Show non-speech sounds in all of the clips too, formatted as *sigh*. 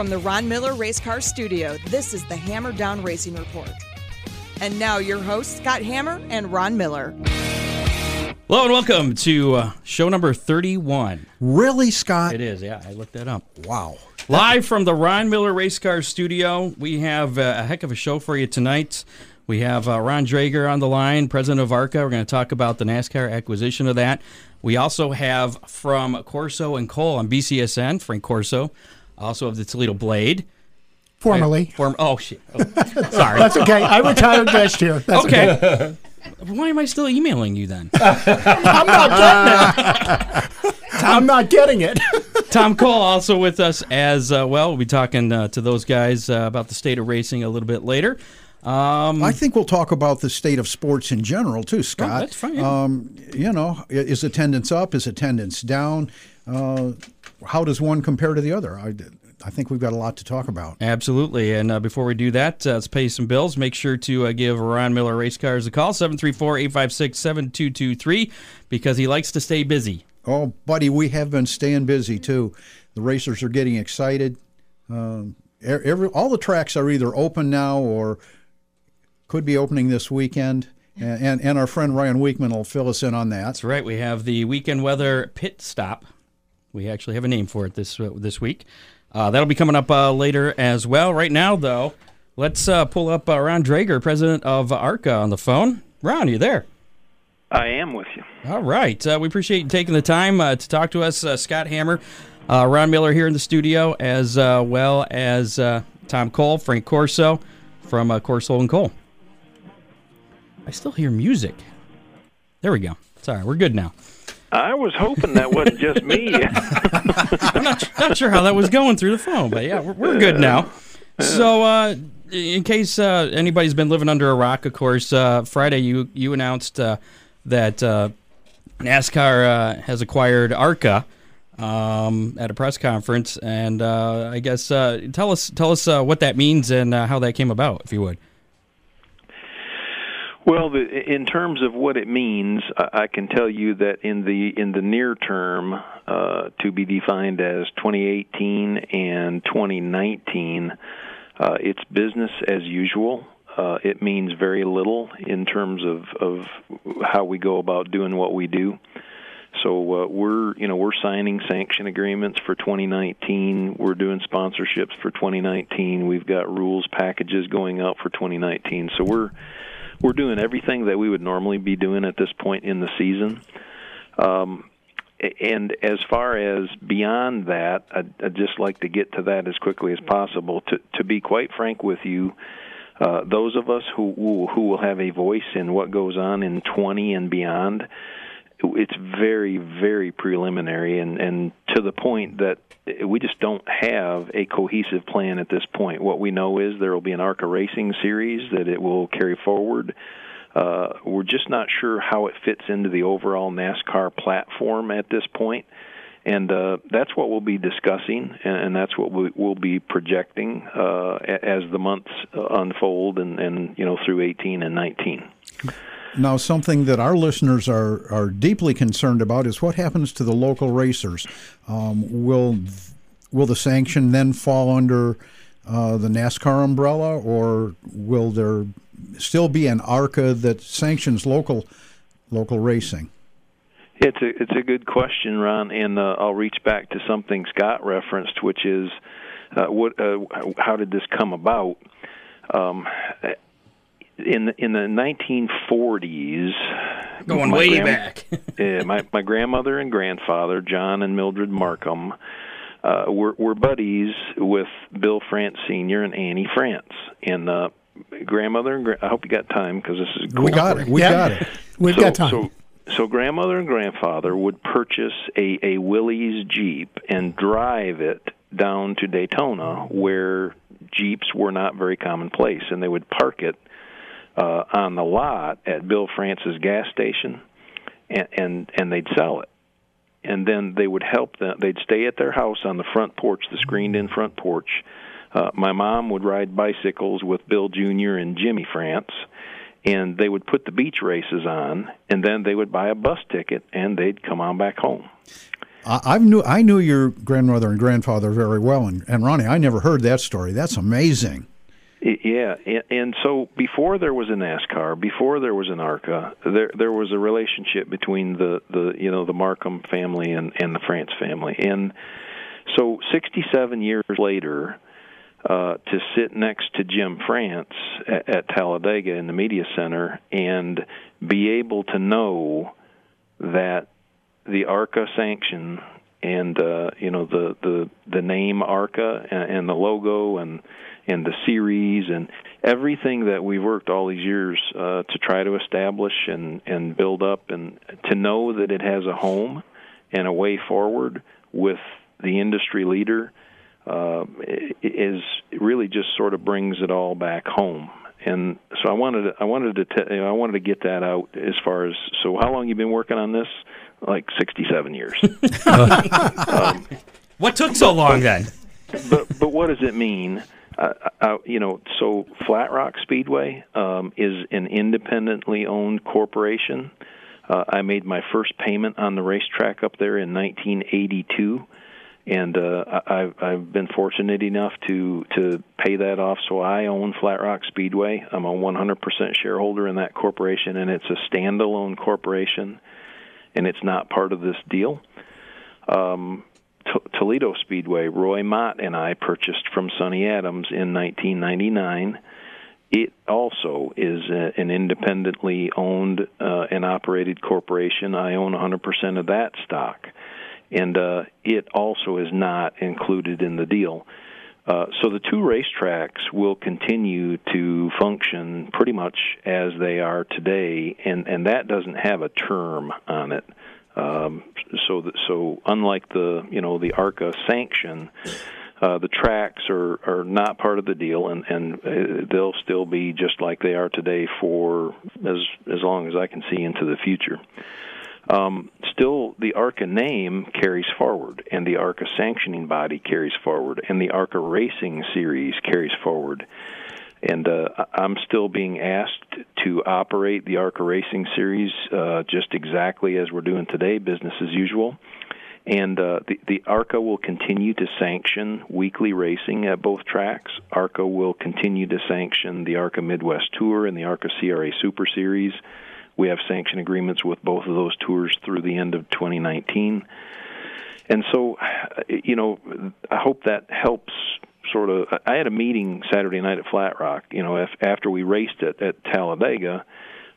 From the Ron Miller Race Car Studio, this is the Hammer Down Racing Report. And now your hosts, Scott Hammer and Ron Miller. Hello and welcome to uh, show number 31. Really, Scott? It is, yeah, I looked that up. Wow. Live from the Ron Miller Race Car Studio, we have uh, a heck of a show for you tonight. We have uh, Ron Drager on the line, president of ARCA. We're going to talk about the NASCAR acquisition of that. We also have from Corsoe and Cole on BCSN, Frank Corsoe, also of the Toledo Blade. Formerly. Form- oh, shit. Oh, *laughs* sorry. That's okay. I retired last year. That's okay. okay. Why am I still emailing you then? *laughs* I'm not getting it. I'm not getting it. *laughs* Tom Cole also with us as uh, well. We'll be talking uh, to those guys uh, about the state of racing a little bit later. Um, I think we'll talk about the state of sports in general too, Scott. Oh, that's fine. Um, you know, i- is attendance up? Is attendance down? How does one compare to the other? I, I think we've got a lot to talk about. Absolutely. And uh, before we do that, uh, let's pay some bills. Make sure to uh, give Ron Miller Race Cars a call, 734 856 7223, because he likes to stay busy. Oh, buddy, we have been staying busy too. The racers are getting excited. Um, every all the tracks are either open now or could be opening this weekend. And, and, and our friend Ryan Weekman will fill us in on that. That's right. We have the weekend weather pit stop. We actually have a name for it this uh, this week. Uh, that'll be coming up uh, later as well. Right now, though, let's uh, pull up uh, Ron Drager, president of ARCA, on the phone. Ron, are you there? I am with you. All right. Uh, we appreciate you taking the time uh, to talk to us. Uh, Scott Hammer, uh, Ron Miller here in the studio, as uh, well as uh, Tom Cole, Frank Corsoe from uh, Corsoe and Cole. I still hear music. There we go. Sorry, we're good now. I was hoping that wasn't just me. *laughs* I'm not, not sure how that was going through the phone, but yeah, we're, we're good now. So, uh, in case uh, anybody's been living under a rock, of course, uh, Friday you you announced uh, that uh, NASCAR uh, has acquired ARCA um, at a press conference, and uh, I guess uh, tell us tell us uh, what that means and uh, how that came about, if you would. Well, the, in terms of what it means, I, can tell you that in the in the near term, uh, to be defined as 2018 and 2019, uh, it's business as usual. Uh, it means very little in terms of, of how we go about doing what we do. So uh, we're you know we're signing sanction agreements for 2019. We're doing sponsorships for 2019. We've got rules packages going out for 2019. So we're we're doing everything that we would normally be doing at this point in the season. Um, and as far as beyond that, I'd, I'd just like to get to that as quickly as possible. To to be quite frank with you, uh, those of us who, who who will have a voice in what goes on in 20 and beyond, it's very very preliminary and and to the point that we just don't have a cohesive plan at this point. What we know is there will be an ARCA racing series that it will carry forward. Uh, we're just not sure how it fits into the overall NASCAR platform at this point, and uh, that's what we'll be discussing, and, that's what we, we'll be projecting uh, as the months uh, unfold, and, and you know through 18 and 19. Now, something that our listeners are, are deeply concerned about is what happens to the local racers. Um, will will the sanction then fall under uh, the NASCAR umbrella, or will there still be an ARCA that sanctions local local racing? It's a it's a good question, Ron, and uh, I'll reach back to something Scott referenced, which is uh, what uh, how did this come about? Um, in the, in the 1940s, Going way grand- back. *laughs* uh, my my grandmother and grandfather, John and Mildred Marcum, uh, were were buddies with Bill France Senior and Annie France. And uh, grandmother and gra- I hope you got time because this is great. We got it. We Yeah. got it. *laughs* We've so, got time. So, so grandmother and grandfather would purchase a a Willys Jeep and drive it down to Daytona, where Jeeps were not very commonplace, and they would park it uh, on the lot at Bill France's gas station, and and and they'd sell it. And then they would help them. They'd stay at their house on the front porch, the screened-in front porch. Uh, my mom would ride bicycles with Bill Jr. and Jimmy France, and they would put the beach races on, and then they would buy a bus ticket, and they'd come on back home. I, I knew I knew your grandmother and grandfather very well, and, and Ronnie, I never heard that story. That's amazing. Yeah, and so before there was a NASCAR, before there was an ARCA, there there was a relationship between the the you know the Marcum family and and the France family, and so 67 years later, uh, to sit next to Jim France at, at Talladega in the media center and be able to know that the ARCA sanction and uh, you know the the the name ARCA and, and the logo and and the series and everything that we've worked all these years uh, to try to establish and and build up and to know that it has a home and a way forward with the industry leader uh, is really just sort of brings it all back home. And so I wanted to, I wanted to te- I wanted to get that out as far as so how long you been working on this? Like 67 years. *laughs* *laughs* um, what took so long then? But but what does it mean? Uh, uh, you know, so Flat Rock Speedway um, is an independently owned corporation. Uh, I made my first payment on the racetrack up there in 1982, and uh, I've, I've been fortunate enough to to pay that off. So I own Flat Rock Speedway. I'm a 100% shareholder in that corporation, and it's a standalone corporation, and it's not part of this deal. Um, Toledo Speedway, Roy Mott and I purchased from Sonny Adams in 1999. It also is a, an independently owned uh, and operated corporation. I own 100% of that stock, and uh, it also is not included in the deal. Uh, so the two racetracks will continue to function pretty much as they are today, and, and that doesn't have a term on it. Um, so that, so unlike the you know the ARCA sanction, uh, the tracks are are not part of the deal, and and uh, they'll still be just like they are today for as as long as I can see into the future. Um, still, the ARCA name carries forward, and the ARCA sanctioning body carries forward, and the ARCA racing series carries forward and uh, I'm still being asked to operate the ARCA Racing Series uh, just exactly as we're doing today, business as usual. And uh, the, the ARCA will continue to sanction weekly racing at both tracks. ARCA will continue to sanction the ARCA Midwest Tour and the ARCA CRA Super Series. We have sanction agreements with both of those tours through the end of 2019. And so, you know, I hope that helps sort of I had a meeting Saturday night at Flat Rock. You know, if, after we raced it at Talladega,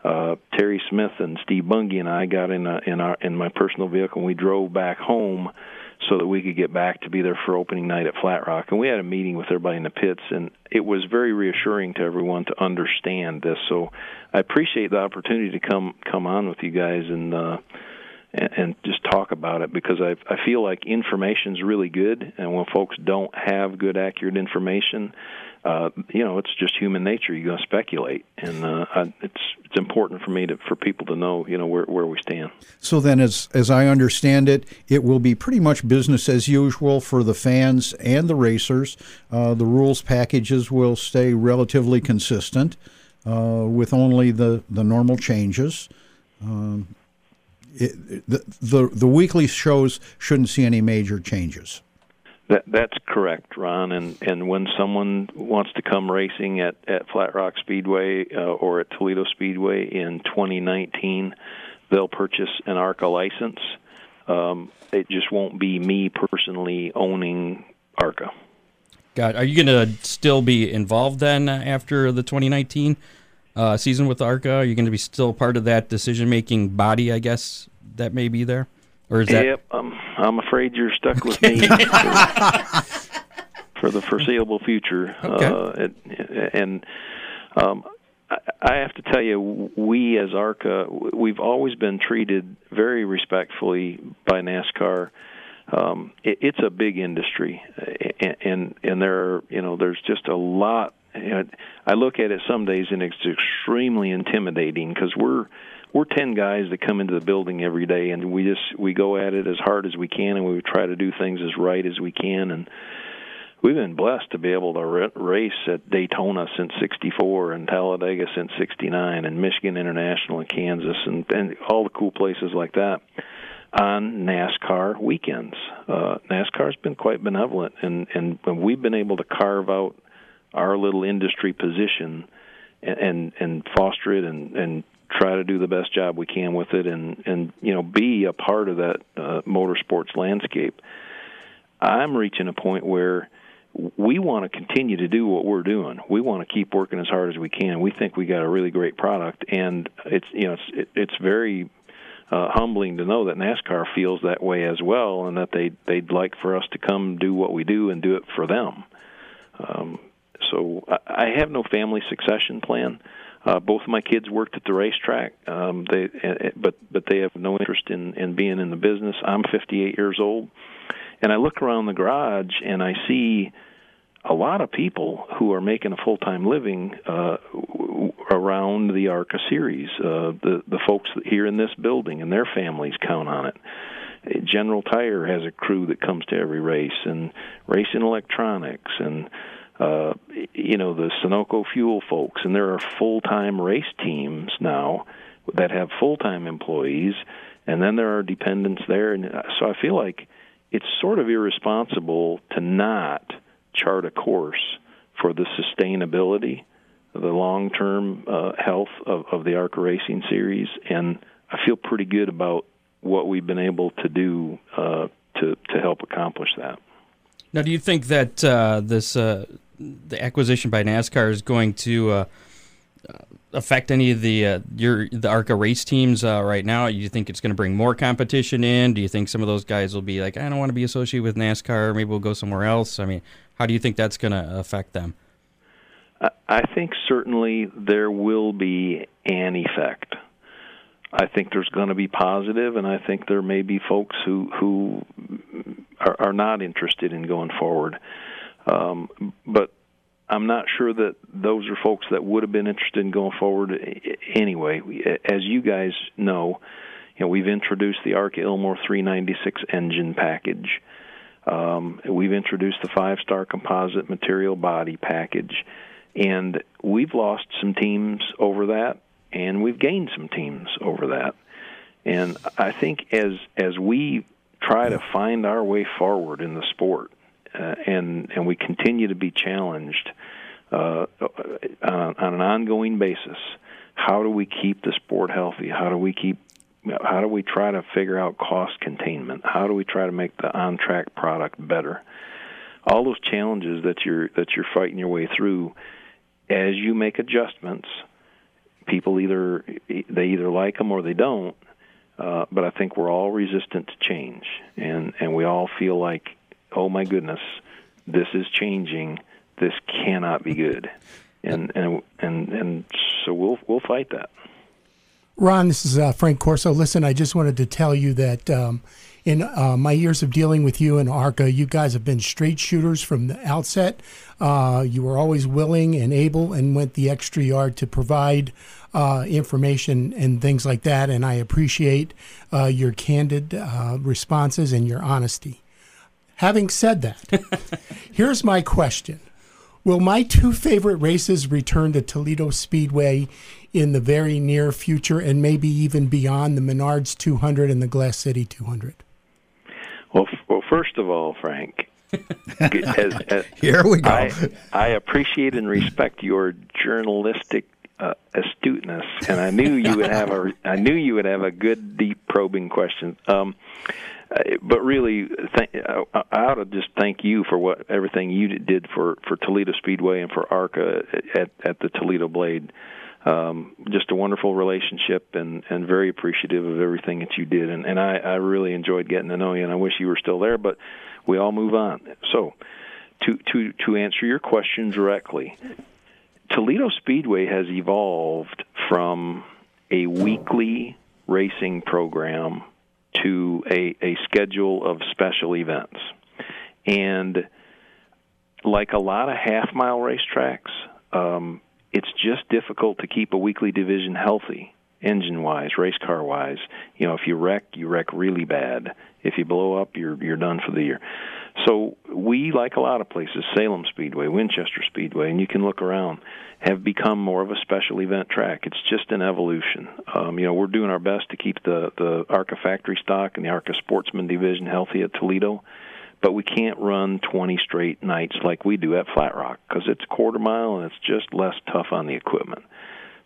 uh, Terry Smith and Steve Bungie and I got in a, in our in my personal vehicle and we drove back home so that we could get back to be there for opening night at Flat Rock. And we had a meeting with everybody in the pits, and it was very reassuring to everyone to understand this. So I appreciate the opportunity to come come on with you guys and. uh and, and just talk about it because I I feel like information's really good, and when folks don't have good, accurate information, uh, you know, it's just human nature. You're going to speculate, and uh, I, it's it's important for me to for people to know, you know, where where we stand. So then, as as I understand it, it will be pretty much business as usual for the fans and the racers. Uh, the rules packages will stay relatively consistent, uh, with only the the normal changes. Um, it, the, the the weekly shows shouldn't see any major changes. That that's correct, Ron. And and when someone wants to come racing at at Flat Rock Speedway uh, or at Toledo Speedway in 2019, they'll purchase an ARCA license. Um, it just won't be me personally owning ARCA. God, are you going to still be involved then after the 2019 uh, season with ARCA? Are you going to be still part of that decision making body? I guess that may be there, or is that? Yep, um, I'm afraid you're stuck with me *laughs* for, the foreseeable future. Okay. Uh, and, and um, I have to tell you, we as ARCA, we've always been treated very respectfully by NASCAR. Um, it, it's a big industry, and, and and there are you know there's just a lot. You know, I look at it some days and it's extremely intimidating because we're we're ten guys that come into the building every day, and we just we go at it as hard as we can, and we try to do things as right as we can, and we've been blessed to be able to race at Daytona since '64 and Talladega since '69 and Michigan International and Kansas and, and all the cool places like that on NASCAR weekends. Uh, NASCAR's been quite benevolent, and and we've been able to carve out our little industry position and and, and foster it and and try to do the best job we can with it and and you know be a part of that uh, motorsports landscape. I'm reaching a point where we want to continue to do what we're doing. We want to keep working as hard as we can. We think we got a really great product, and it's you know it's it, it's very uh, humbling to know that NASCAR feels that way as well, and that they they'd like for us to come do what we do and do it for them. Um, so I, have no family succession plan. Uh, both of my kids worked at the racetrack. Um, they, but but they have no interest in in being in the business. I'm 58 years old and I look around the garage and I see a lot of people who are making a full time living uh, around the ARCA series. Uh, the the folks here in this building and their families count on it. General Tire has a crew that comes to every race, and Racing Electronics, and uh, you know the Sunoco Fuel folks, and there are full time race teams now that have full time employees, and then there are dependents there, and so I feel like it's sort of irresponsible to not chart a course for the sustainability, the long term uh, health of, of the ARCA Racing Series, and I feel pretty good about what we've been able to do uh, to to help accomplish that. Now, do you think that uh, this uh, the acquisition by NASCAR is going to uh, affect any of the uh, your the ARCA race teams uh, right now? Do you think it's going to bring more competition in? Do you think some of those guys will be like, I don't want to be associated with NASCAR. Maybe we'll go somewhere else. I mean, how do you think that's going to affect them? I think certainly there will be an effect. I think there's going to be positive, and I think there may be folks who who are, are not interested in going forward. Um, but I'm not sure that those are folks that would have been interested in going forward anyway. As you guys know, you know we've introduced the ARCA Ilmor 396 engine package. Um, we've introduced the five-star composite material body package, and we've lost some teams over that, and we've gained some teams over that. And I think as as we try to find our way forward in the sport, uh, and and we continue to be challenged uh, on, on an ongoing basis. How do we keep the sport healthy? How do we keep how do we try to figure out cost containment? How do we try to make the on track product better? All those challenges that you're that you're fighting your way through, as you make adjustments, people either they either like them or they don't. Uh, but I think we're all resistant to change, and and we all feel like oh my goodness, this is changing. This cannot be good, and and and and so we'll we'll fight that. Ron, this is uh, Frank Corsoe. Listen, I just wanted to tell you that um, in uh, my years of dealing with you and ARCA, you guys have been straight shooters from the outset. Uh, you were always willing and able and went the extra yard to provide uh, information and things like that. And I appreciate uh, your candid uh, responses and your honesty. Having said that, *laughs* here's my question. Will my two favorite races return to Toledo Speedway in the very near future and maybe even beyond the Menards 200 and the Glass City 200? Well, f- well first of all, Frank, *laughs* as, as, here we go. I, I, appreciate and respect your journalistic uh, astuteness, and I knew you would have a I knew you would have a good, deep, probing question. Um, but really, th- uh, I ought to just thank you for what everything you did for for Toledo Speedway and for ARCA at at the Toledo Blade. Um, just a wonderful relationship, and and very appreciative of everything that you did. And and I I really enjoyed getting to know you, and I wish you were still there. But we all move on. So, to to to answer your question directly, Toledo Speedway has evolved from a weekly racing program to a, a schedule of special events. And like a lot of half mile racetracks, um, it's just difficult to keep a weekly division healthy, engine wise, race car wise. You know, if you wreck, you wreck really bad. If you blow up, you're you're done for the year. So we, like a lot of places, Salem Speedway, Winchester Speedway, and you can look around, have become more of a special event track. It's just an evolution. Um, you know, we're doing our best to keep the the ARCA factory stock and the ARCA Sportsman division healthy at Toledo but we can't run 20 straight nights like we do at Flat Rock because it's a quarter mile and it's just less tough on the equipment.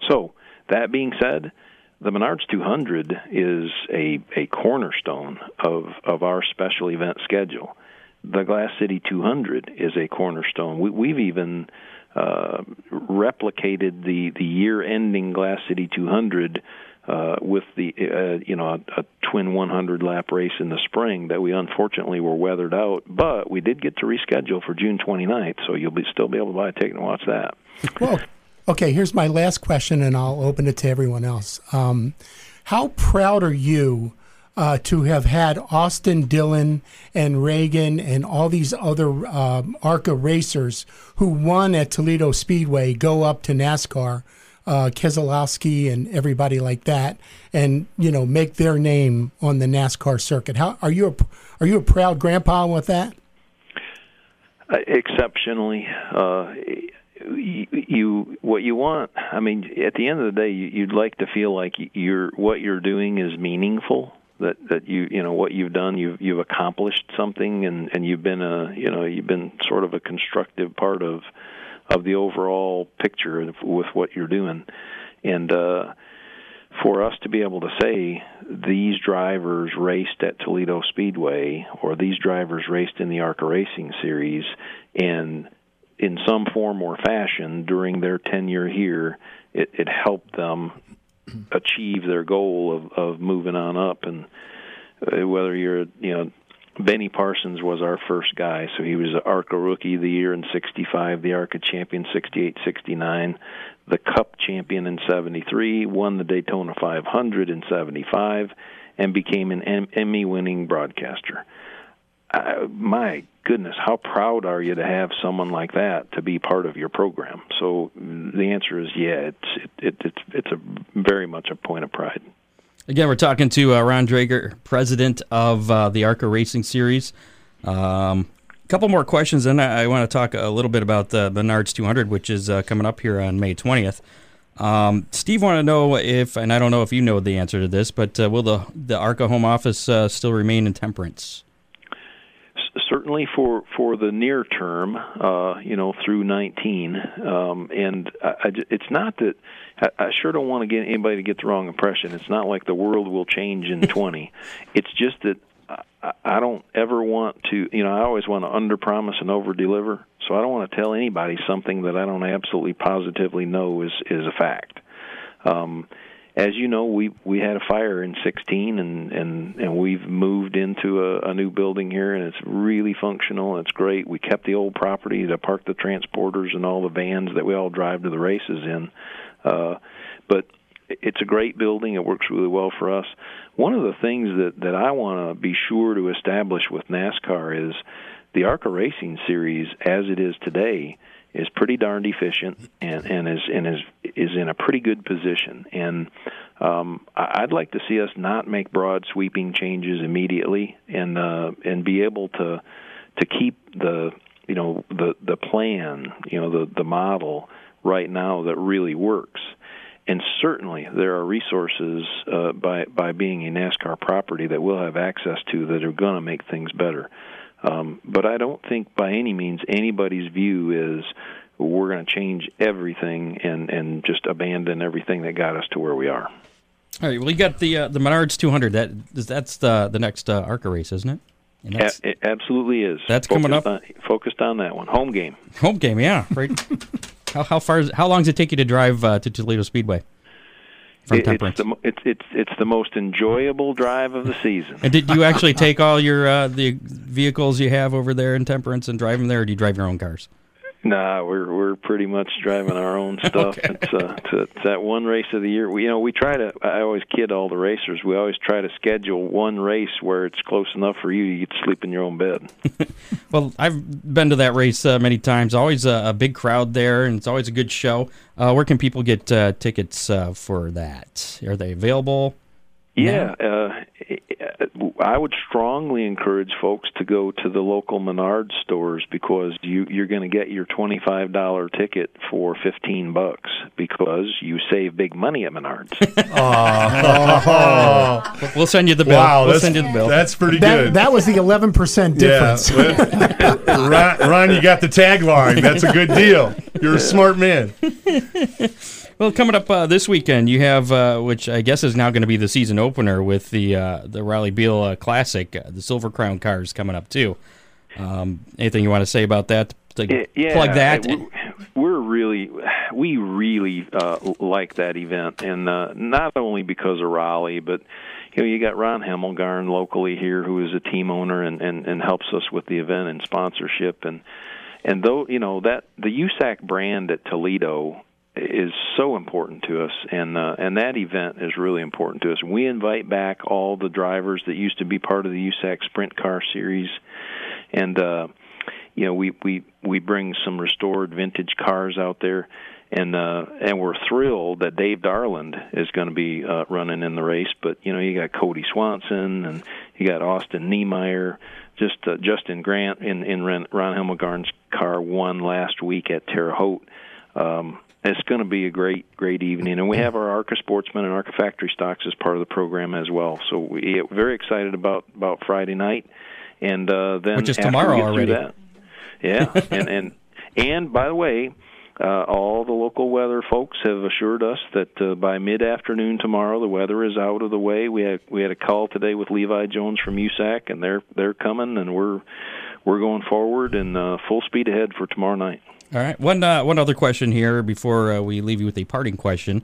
So, that being said, the Menards 200 is a, a cornerstone of, of our special event schedule. The Glass City 200 is a cornerstone. We, we've even uh, replicated the, the year ending Glass City 200 uh, with the uh, you know a, a twin 100 lap race in the spring that we unfortunately were weathered out, but we did get to reschedule for June 29th, so you'll be still be able to buy a ticket and watch that. Well, okay. Here's my last question, and I'll open it to everyone else. Um, how proud are you? Uh, to have had Austin Dillon and Reagan and all these other uh, ARCA racers who won at Toledo Speedway go up to NASCAR uh, Keselowski and everybody like that, and you know make their name on the NASCAR circuit. How are you? A, are you a proud grandpa with that? Uh, exceptionally. You, you what you want i mean at the end of the day you, you'd like to feel like you're what you're doing is meaningful that that you you know what you've done you've you've accomplished something and and you've been a you know you've been sort of a constructive part of of the overall picture with what you're doing. And uh, for us to be able to say these drivers raced at Toledo Speedway or these drivers raced in the ARCA Racing Series and in some form or fashion during their tenure here, it, it helped them achieve their goal of, of moving on up and uh, whether you're you know Benny Parsons was our first guy, so he was the ARCA Rookie of the Year in '65, the ARCA Champion '68, '69, the Cup Champion in '73, won the Daytona 500 in '75, and became an Emmy-winning broadcaster. Uh, my goodness, how proud are you to have someone like that to be part of your program? So the answer is yeah, it's it, it, it's it's a very much a point of pride. Again, we're talking to uh, Ron Drager, president of uh, the ARCA Racing Series. A um, couple more questions, and I, I want to talk a little bit about the Menards 200, which is uh, coming up here on May 20th. Um, Steve wanted to know if, and I don't know if you know the answer to this, but uh, will the the ARCA home office uh, still remain in Temperance? Certainly for for the near term, uh, you know, through 19. Um, and I, I, it's not that I, I sure don't want to get anybody to get the wrong impression. It's not like the world will change in *laughs* 20. It's just that I, I don't ever want to. You know, I always want to under promise and over deliver. So I don't want to tell anybody something that I don't absolutely positively know is is a fact. Um, as you know, we we had a fire in 16, and and and we've moved into a, a new building here, and it's really functional. It's great. We kept the old property to park the transporters and all the vans that we all drive to the races in. Uh, but it's a great building. It works really well for us. One of the things that that I want to be sure to establish with NASCAR is the ARCA Racing Series, as it is today, is pretty darned efficient and, and is and is is in a pretty good position. And um, I'd like to see us not make broad sweeping changes immediately, and uh, and be able to to keep the you know the the plan, you know the the model right now that really works. And certainly, there are resources uh, by by being a NASCAR property that we'll have access to that are going to make things better. Um, but I don't think by any means anybody's view is we're going to change everything and and just abandon everything that got us to where we are. All right. Well, you got the uh, the Menards 200. That that's the the next uh, ARCA race, isn't it? A- it absolutely is. That's focused coming up. On, focused on that one. Home game. Home game. Yeah. Right. *laughs* how how far? Is, how long does it take you to drive uh, to Toledo Speedway? From Temperance. It's the, it's, it's, it's the most enjoyable drive of the season. And did you actually *laughs* take all your uh, the vehicles you have over there in Temperance and drive them there, or do you drive your own cars? Nah, we're we're pretty much driving our own *laughs* stuff. Okay. It's, uh, it's, it's that one race of the year. We you know we try to. I always kid all the racers. We always try to schedule one race where it's close enough for you you get to sleep in your own bed. *laughs* Well, I've been to that race uh, many times. Always a, a big crowd there, and it's always a good show. Uh, where can people get uh, tickets uh, for that? Are they available? Yeah, uh, I would strongly encourage folks to go to the local Menards stores because you you're going to get your twenty five dollar ticket for fifteen bucks because you save big money at Menards. *laughs* Oh, We'll send you the bill. wow, we'll that's, send you the bill. that's pretty That, good. that was the 11% difference. Yeah. *laughs* Ron, Ron, you got the tagline. That's a good deal. You're a smart man. *laughs* Well, coming up uh, this weekend, you have, uh, which I guess is now going to be the season opener with the uh, the Rollie Beale uh, Classic, uh, the Silver Crown cars coming up too. Um, anything you want to say about that? To Yeah, yeah, plug that. we- We're really, we really uh, like that event, and uh, not only because of Rollie, but you know, you got Ron Hemelgarn locally here, who is a team owner and, and and helps us with the event and sponsorship, and and though you know that the USAC brand at Toledo is so important to us, and uh, and that event is really important to us. We invite back all the drivers that used to be part of the USAC Sprint Car Series, and uh, you know we we we bring some restored vintage cars out there and uh and we're thrilled that Dave Darland is going to be uh running in the race but you know you got Kody Swanson and you got Austin Nemire just uh, Justin Grant in in Ron, Hemelgarn's car won last week at Terre Haute. Um it's going to be a great great evening. And we have our ARCA Sportsman and ARCA Factory Stocks as part of the program as well. So we are very excited about about Friday night. And uh then Which is tomorrow already. that, yeah, and and and by the way, uh, all the local weather folks have assured us that uh, by mid afternoon tomorrow the weather is out of the way. We had we had a call today with Levi Jones from USAC, and they're they're coming, and we're we're going forward and uh, full speed ahead for tomorrow night. All right. One uh, one other question here before uh, we leave you with a parting question.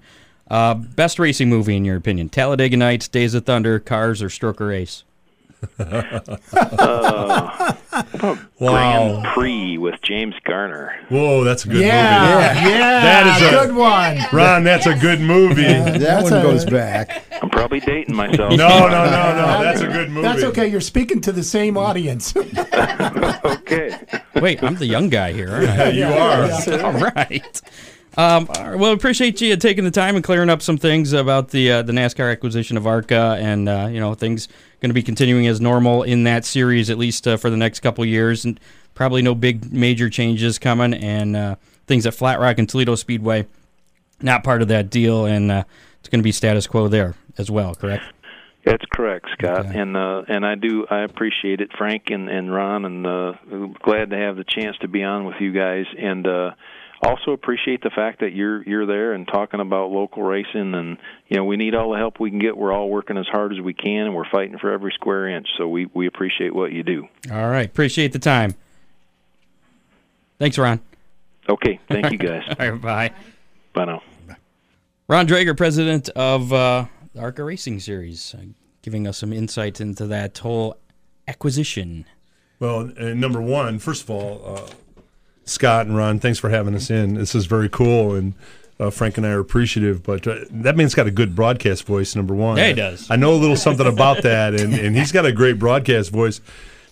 Uh, best racing movie in your opinion? Talladega Nights, Days of Thunder, Cars, or Stroker Ace? Wow. Grand Prix with James Garner. Whoa, that's a good Yeah, movie. yeah, That is a- good one. Ron, that's a good movie. That That's one a- goes back. I'm probably dating myself. No, no, no, no. That's a good movie. That's okay. You're speaking to the same audience. *laughs* *laughs* okay. Wait, I'm the young guy here. Aren't I? You are. All right. Um, right, well, appreciate you taking the time and clearing up some things about the uh, the NASCAR acquisition of ARCA, and uh, you know things going to be continuing as normal in that series at least uh, for the next couple years, and probably no big major changes coming, and uh, things at Flat Rock and Toledo Speedway not part of that deal, and uh, it's going to be status quo there as well. Correct? That's correct, Scott, Okay. and uh, and I do I appreciate it, Frank and and Ron, and uh, glad to have the chance to be on with you guys, and uh, also appreciate the fact that you're you're there and talking about local racing, and you know we need all the help we can get. We're all working as hard as we can, and we're fighting for every square inch. So we we appreciate what you do. All right. Appreciate the time. Thanks, Ron. Okay, thank you *laughs* guys. All right. Bye. Bye now. Ron Drager, president of uh, the ARCA Racing Series, uh, giving us some insight into that whole acquisition. Well, uh, number one, first of all, uh, Scott and Ron, thanks for having us in. This is very cool, and uh, Frank and I are appreciative. But uh, that man's got a good broadcast voice. Number one, Yeah, he does. I know a little something about that, and, and he's got a great broadcast voice.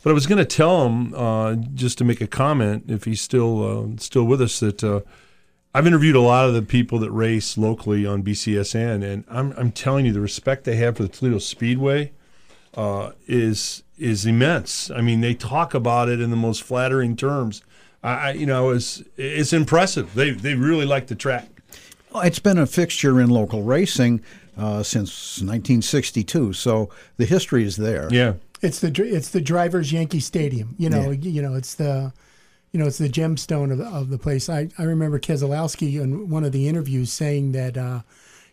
But I was going to tell him uh, just to make a comment if he's still uh, still with us that uh, I've interviewed a lot of the people that race locally on BCSN, and I'm I'm telling you the respect they have for the Toledo Speedway uh, is is immense. I mean, they talk about it in the most flattering terms. I, I you know, it's it's impressive. They they really like the track. Well, It's been a fixture in local racing uh, since 1962, so the history is there. Yeah, It's the it's the drivers Yankee Stadium. You know, you know, it's the you know, it's the gemstone of the, of the place. I, I remember Keselowski in one of the interviews saying that uh,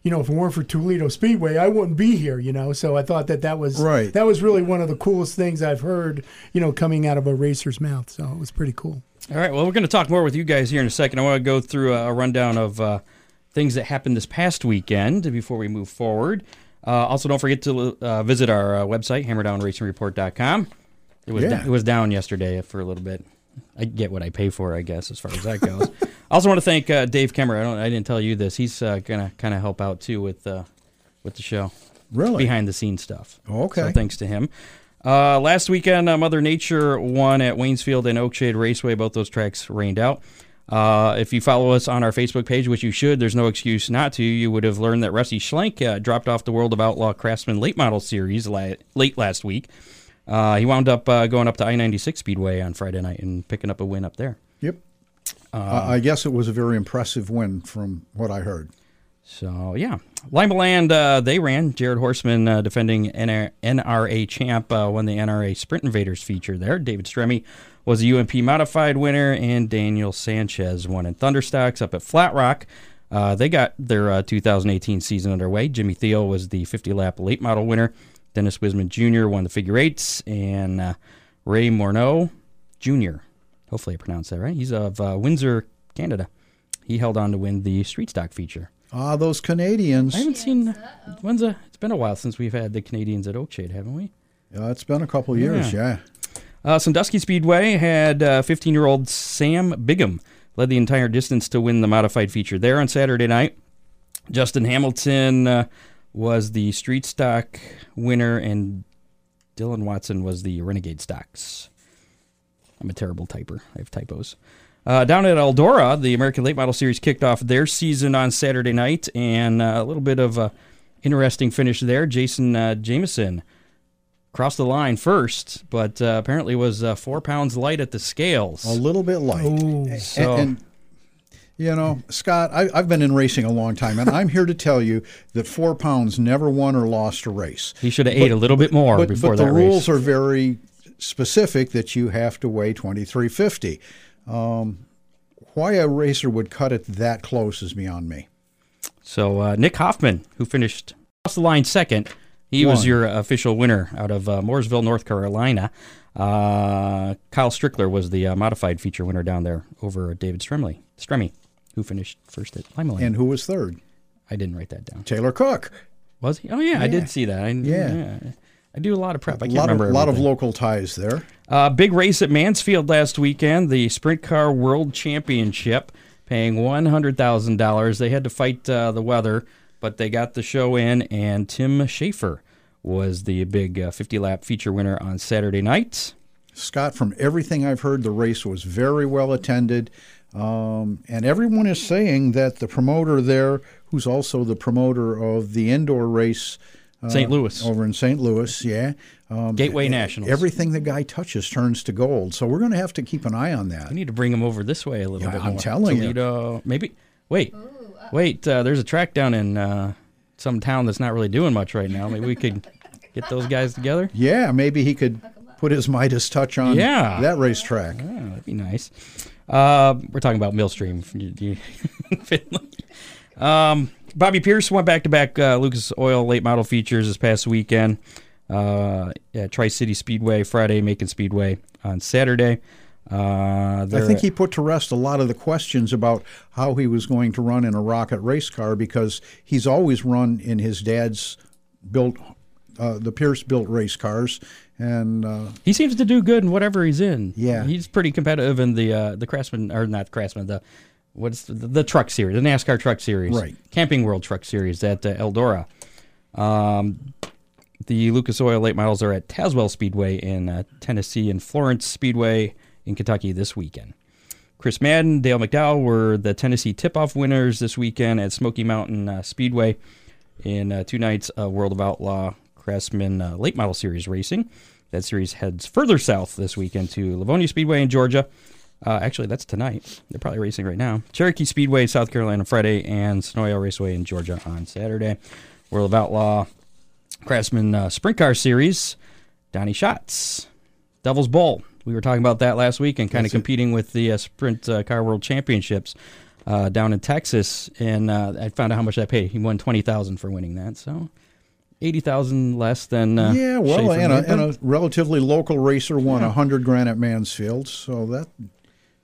you know, if it weren't for Toledo Speedway, I wouldn't be here, you know. So I thought that that was Right. that was really one of the coolest things I've heard, you know, coming out of a racer's mouth. So it was pretty cool. All right. Well, we're going to talk more with you guys here in a second. I want to go through a, rundown of uh, things that happened this past weekend before we move forward. Uh, also, don't forget to uh, visit our uh, website, hammerdownracingreport.com. It was Yeah. it was down yesterday for a little bit. I get what I pay for, I guess, as far as that goes. *laughs* I also want to thank uh, Dave Kemmer. I don't, I didn't tell you this. He's uh, gonna kind of help out too with uh, with the show, Really? behind the scenes stuff. Okay. So thanks to him. Uh, last weekend, uh, Mother Nature won at Waynesfield and Oakshade Raceway. Both those tracks rained out. Uh, if you follow us on our Facebook page, which you should, there's no excuse not to. You would have learned that Rusty Schlenk uh, dropped off the World of Outlaw Craftsman Late Model Series la- late last week. Uh, he wound up uh, going up to I 96 Speedway on Friday night and picking up a win up there. Yep. Uh, I guess it was a very impressive win from what I heard. So yeah, Limaland uh, they ran. Jared Horstman uh, defending NR- NRA champ uh, won the NRA Sprint Invaders feature there. David Stremme was a UMP modified winner, and Daniel Sanchez won in Thunderstocks up at Flat Rock. Uh, they got their uh, 2018 season underway. Jimmy Theo was the 50 lap late model winner. Dennis Wisman Jr. won the figure eights, and uh, Ray Morneau Jr. Hopefully, I pronounced that right. He's of Windsor, Canada. He held on to win the street stock feature. Ah, those Canadians. I haven't seen when's a. It's been a while since we've had the Canadians at Oakshade, haven't we? Yeah, it's been a couple years, yeah. Uh, Sandusky Speedway had 15 year old Sam Bigham led the entire distance to win the modified feature there on Saturday night. Justin Hamilton uh, was the street stock winner, and Dylan Watson was the renegade stocks. I'm a terrible typer. I have typos. Uh, down at Eldora, the American Late Model Series kicked off their season on Saturday night, and uh, a little bit of a interesting finish there. Jason uh, Jameson crossed the line first, but uh, apparently was uh, four pounds light at the scales. A little bit light. A- So- and, you know, Scott, I, I've been in racing a long time, and I'm here to tell you that four pounds never won or lost a race. he should have ate a little bit more but, before but that the rules are very specific that you have to weigh 2350. Um, why a racer would cut it that close is beyond me. So uh, Nick Hoffman, who finished across the line second, he was your official winner out of uh, Mooresville, North Carolina. Uh, Kyle Strickler was the uh, modified feature winner down there over David Stremley, Stremme, who finished first at Limaland. And who was third? I didn't write that down. Taylor Cook. Was he? Oh yeah, I did see that. I, Yeah. I do a lot of prep. I A can't lot of, remember. A lot of local ties there. Uh, big race at Mansfield last weekend, the Sprint Car World Championship, paying one hundred thousand dollars. They had to fight uh, the weather, but they got the show in, and Tim Shaffer was the big uh, fifty lap feature winner on Saturday night. Scott, from everything I've heard, the race was very well attended. Um, and everyone is saying that the promoter there, who's also the promoter of the indoor race, St. Louis. over in St. Louis, yeah, um, Gateway Nationals. Everything the guy touches turns to gold. So we're going to have to keep an eye on that. We need to bring him over this way a little Yeah, bit I'm more. telling you. Toledo, maybe. Wait, wait. Uh, there's a track down in uh, some town that's not really doing much right now. Maybe we could get those guys together. Yeah, maybe he could put his Midas touch on Yeah. that racetrack. Oh, that'd be nice. Uh, we're talking about Millstream. You- *laughs* you- um, Bobby Pierce went back to back Lucas Oil late model features this past weekend uh, at Tri City Speedway Friday, Macon Speedway on Saturday. Uh, I think he put to rest a lot of the questions about how he was going to run in a rocket race car because he's always run in his dad's built, uh, the Pierce built race cars, and uh, he seems to do good in whatever he's in. Yeah. he's pretty competitive in the uh, the Craftsman or not Craftsman the what's the, the truck series, the NASCAR Truck Series, Right. Camping World Truck Series at uh, Eldora. Um, the Lucas Oil late models are at Tazewell Speedway in uh, Tennessee and Florence Speedway in Kentucky this weekend. Chris Madden, Dale McDowell were the Tennessee tip-off winners this weekend at Smoky Mountain uh, Speedway in uh, two nights of World of Outlaw Craftsman uh, Late Model Series racing. That series heads further south this weekend to Lavonia Speedway in Georgia. Uh, actually, that's tonight. They're probably racing right now. Cherokee Speedway, South Carolina, Friday, and Senoia Raceway in Georgia on Saturday. World of Outlaw Craftsman uh, Sprint Car Series, Donny Schatz, Devil's Bowl. We were talking about that last week and kind of competing with the uh, Sprint uh, Car World Championships uh, down in Texas. And uh, I found out how much that paid. He won twenty thousand for winning that. So eighty thousand less than uh, yeah, well, and a, and a relatively local racer won a hundred grand at Mansfield, so that,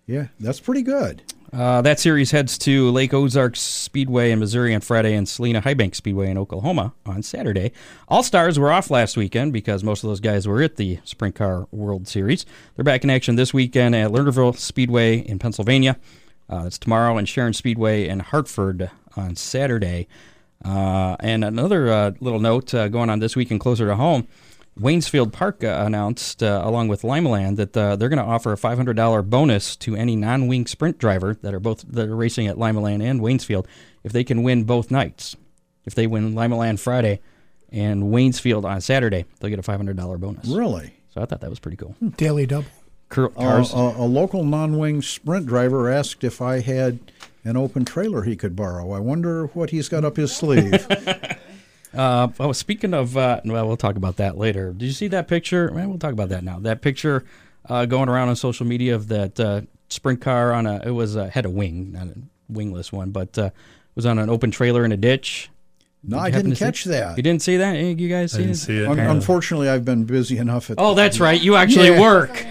yeah, that's pretty good. Uh, that series heads to Lake Ozark Speedway in Missouri on Friday and Salina High Bank Speedway in Oklahoma on Saturday. All Stars were off last weekend because most of those guys were at the Sprint Car World Series. They're back in action this weekend at Lernerville Speedway in Pennsylvania. Uh, that's tomorrow, and Sharon Speedway in Hartford on Saturday. Uh, and another uh, little note uh, going on this weekend closer to home. Waynesfield Park uh, announced, uh, along with Limaland, that uh, they're going to offer a $500 bonus to any non-wing sprint driver that are both that are racing at Limaland and Waynesfield if they can win both nights. If they win Limaland Friday and Waynesfield on Saturday, they'll get a $500 bonus. Really? So I thought that was pretty cool. Daily double. Car- Uh, Cars. a, a local non-wing sprint driver asked if I had an open trailer he could borrow. I wonder what he's got up his sleeve. *laughs* Uh, oh, speaking of, uh, well, we'll talk about that later. Did you see that picture? Well, we'll talk about that now. That picture uh, going around on social media of that uh, sprint car on a, it was uh, had a wing, not a wingless one, but uh, was on an open trailer in a ditch. no, Did I didn't to see- catch that. You didn't see that? You guys I see didn't it? see it. Un- unfortunately, I've been busy enough at. Oh, that's right. You actually Yeah. work.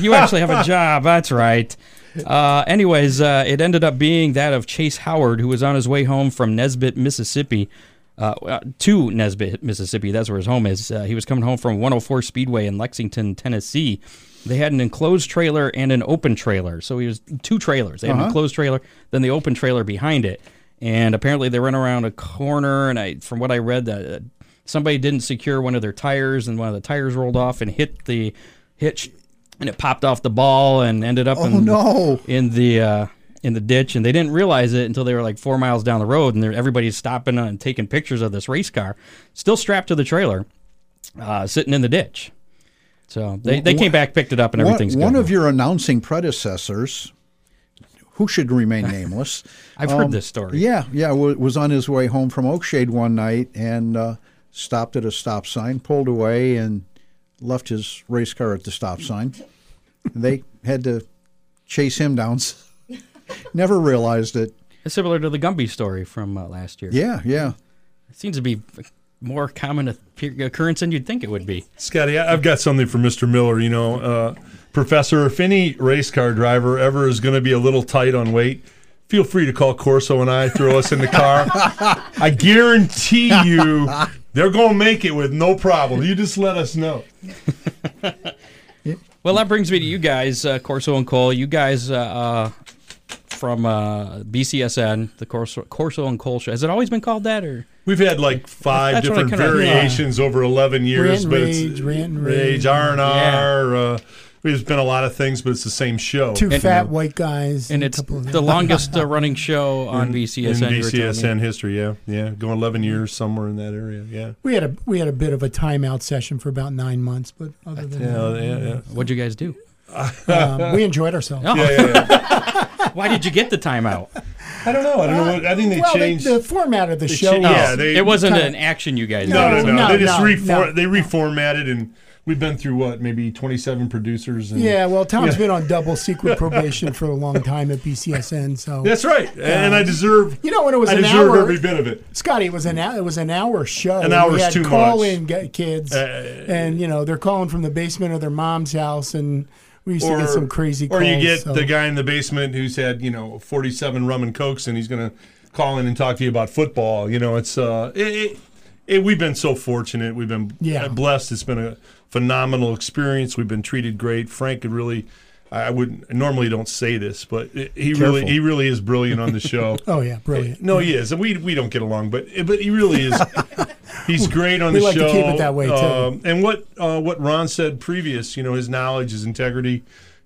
you actually have a *laughs* job. That's right. Uh, anyways, uh, it ended up being that of Chase Howard, who was on his way home from Nesbit, Mississippi, uh, uh, to Nesbit, Mississippi. That's where his home is. Uh, he was coming home from 104 Speedway in Lexington, Tennessee. They had an enclosed trailer and an open trailer. So he was two trailers. They had an Uh-huh. enclosed trailer, then the open trailer behind it. And apparently they ran around a corner, and I, from what I read, uh, somebody didn't secure one of their tires, and one of the tires rolled off and hit the hitch, and it popped off the ball and ended up Oh in, no! in the uh, in the ditch. And they didn't realize it until they were like four miles down the road, and everybody's stopping and taking pictures of this race car, still strapped to the trailer, uh, sitting in the ditch. So they, they came back, picked it up, and One, everything's one good. of your announcing predecessors, who should remain nameless. *laughs* I've heard um, this story. Yeah, yeah, wa- was on his way home from Oakshade one night and uh, stopped at a stop sign, pulled away, and left his race car at the stop sign. they had to chase him down. *laughs* Never realized it. It's similar to the Gumby story from uh, last year. Yeah, yeah. It seems to be more common occurrence than you'd think it would be. Scotty, I- I've got something for Mr. Miller. You know, uh, Professor, if any race car driver ever is going to be a little tight on weight, feel free to call Corsoe and I, throw us in the car. I guarantee you they're going to make it with no problem. You just let us know. *laughs* Well, that brings me to you guys, uh, Corsoe and Cole. You guys uh, uh, from uh, BCSN, the Corsoe, Corsoe and Cole show. Has it always been called that, or We've had like five That's different kinda- variations over 11 years. Rant but Rage, it's Rant and Rage, Rage. R&R. Uh, there's been a lot of things, but it's the same show. Two And- fat white guys. and a it's couple of the longest uh, *laughs* running show on in, BCSN. in you were telling me. BCSN history, yeah, yeah, going 11 years somewhere in that area, yeah. We had a we had a bit of a timeout session for about nine months, but other than Yeah, that, yeah, yeah. What'd you guys do? Um, we enjoyed ourselves. Oh, yeah, yeah, yeah. *laughs* why did you get the timeout? I don't know. I don't know. What, I think they well, changed. the, the format of the show. cha- yeah, they- it wasn't kinda- an action you guys no, did. no, no, no, They just no, reform. no. They reformatted, and we've been through what, maybe 27 producers. And Yeah, well, Tom's Yeah. been on double secret *laughs* probation for a long time at BCSN, so that's right. and I deserve. you know when it was I an deserve hour. every bit of it. Scotty, it was an hou- it was an hour show. An hour's we had too call much. in kids, Uh, and you know they're calling from the basement of their mom's house, and we used to get some crazy. Or you get so- the guy in the basement who's had you know 47 rum and cokes, and he's going to call in and talk to you about football. You know, it's uh, it, it, it, we've been so fortunate. We've been Yeah. blessed. It's been a phenomenal experience. We've been treated great. Frank could really. I would I normally don't say this, but he really he really is brilliant on the *laughs* show. Oh yeah, brilliant. No, he is, and we we don't get along, but but he really is. *laughs* He's great on We the like to show. keep it that way, too. Um, and what uh, what Ron said previous, you know, his knowledge, his integrity.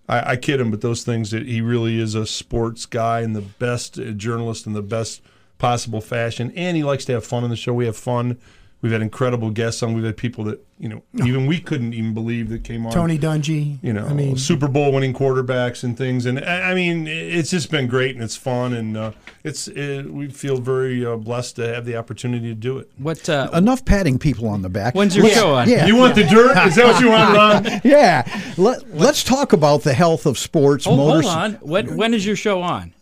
I, I kid him, but those things that he really is a sports guy and the best uh, journalist in the best possible fashion, and he likes to have fun on the show. We have fun. We've had incredible guests on. We've had people that you know even we couldn't even believe that came on. Tony Dungy. You know, I mean, Super Bowl winning quarterbacks and things, and I I mean, it's just been great and it's fun, and uh, it's it, we feel very uh, blessed to have the opportunity to do it. What? Uh, Enough patting people on the back. when's your Let's- show on? Yeah, You want the dirt? Is that what you want, Ron? *laughs* yeah. Let, let's talk about the health of sports. Hold, hold motors- on. When, when is your show on?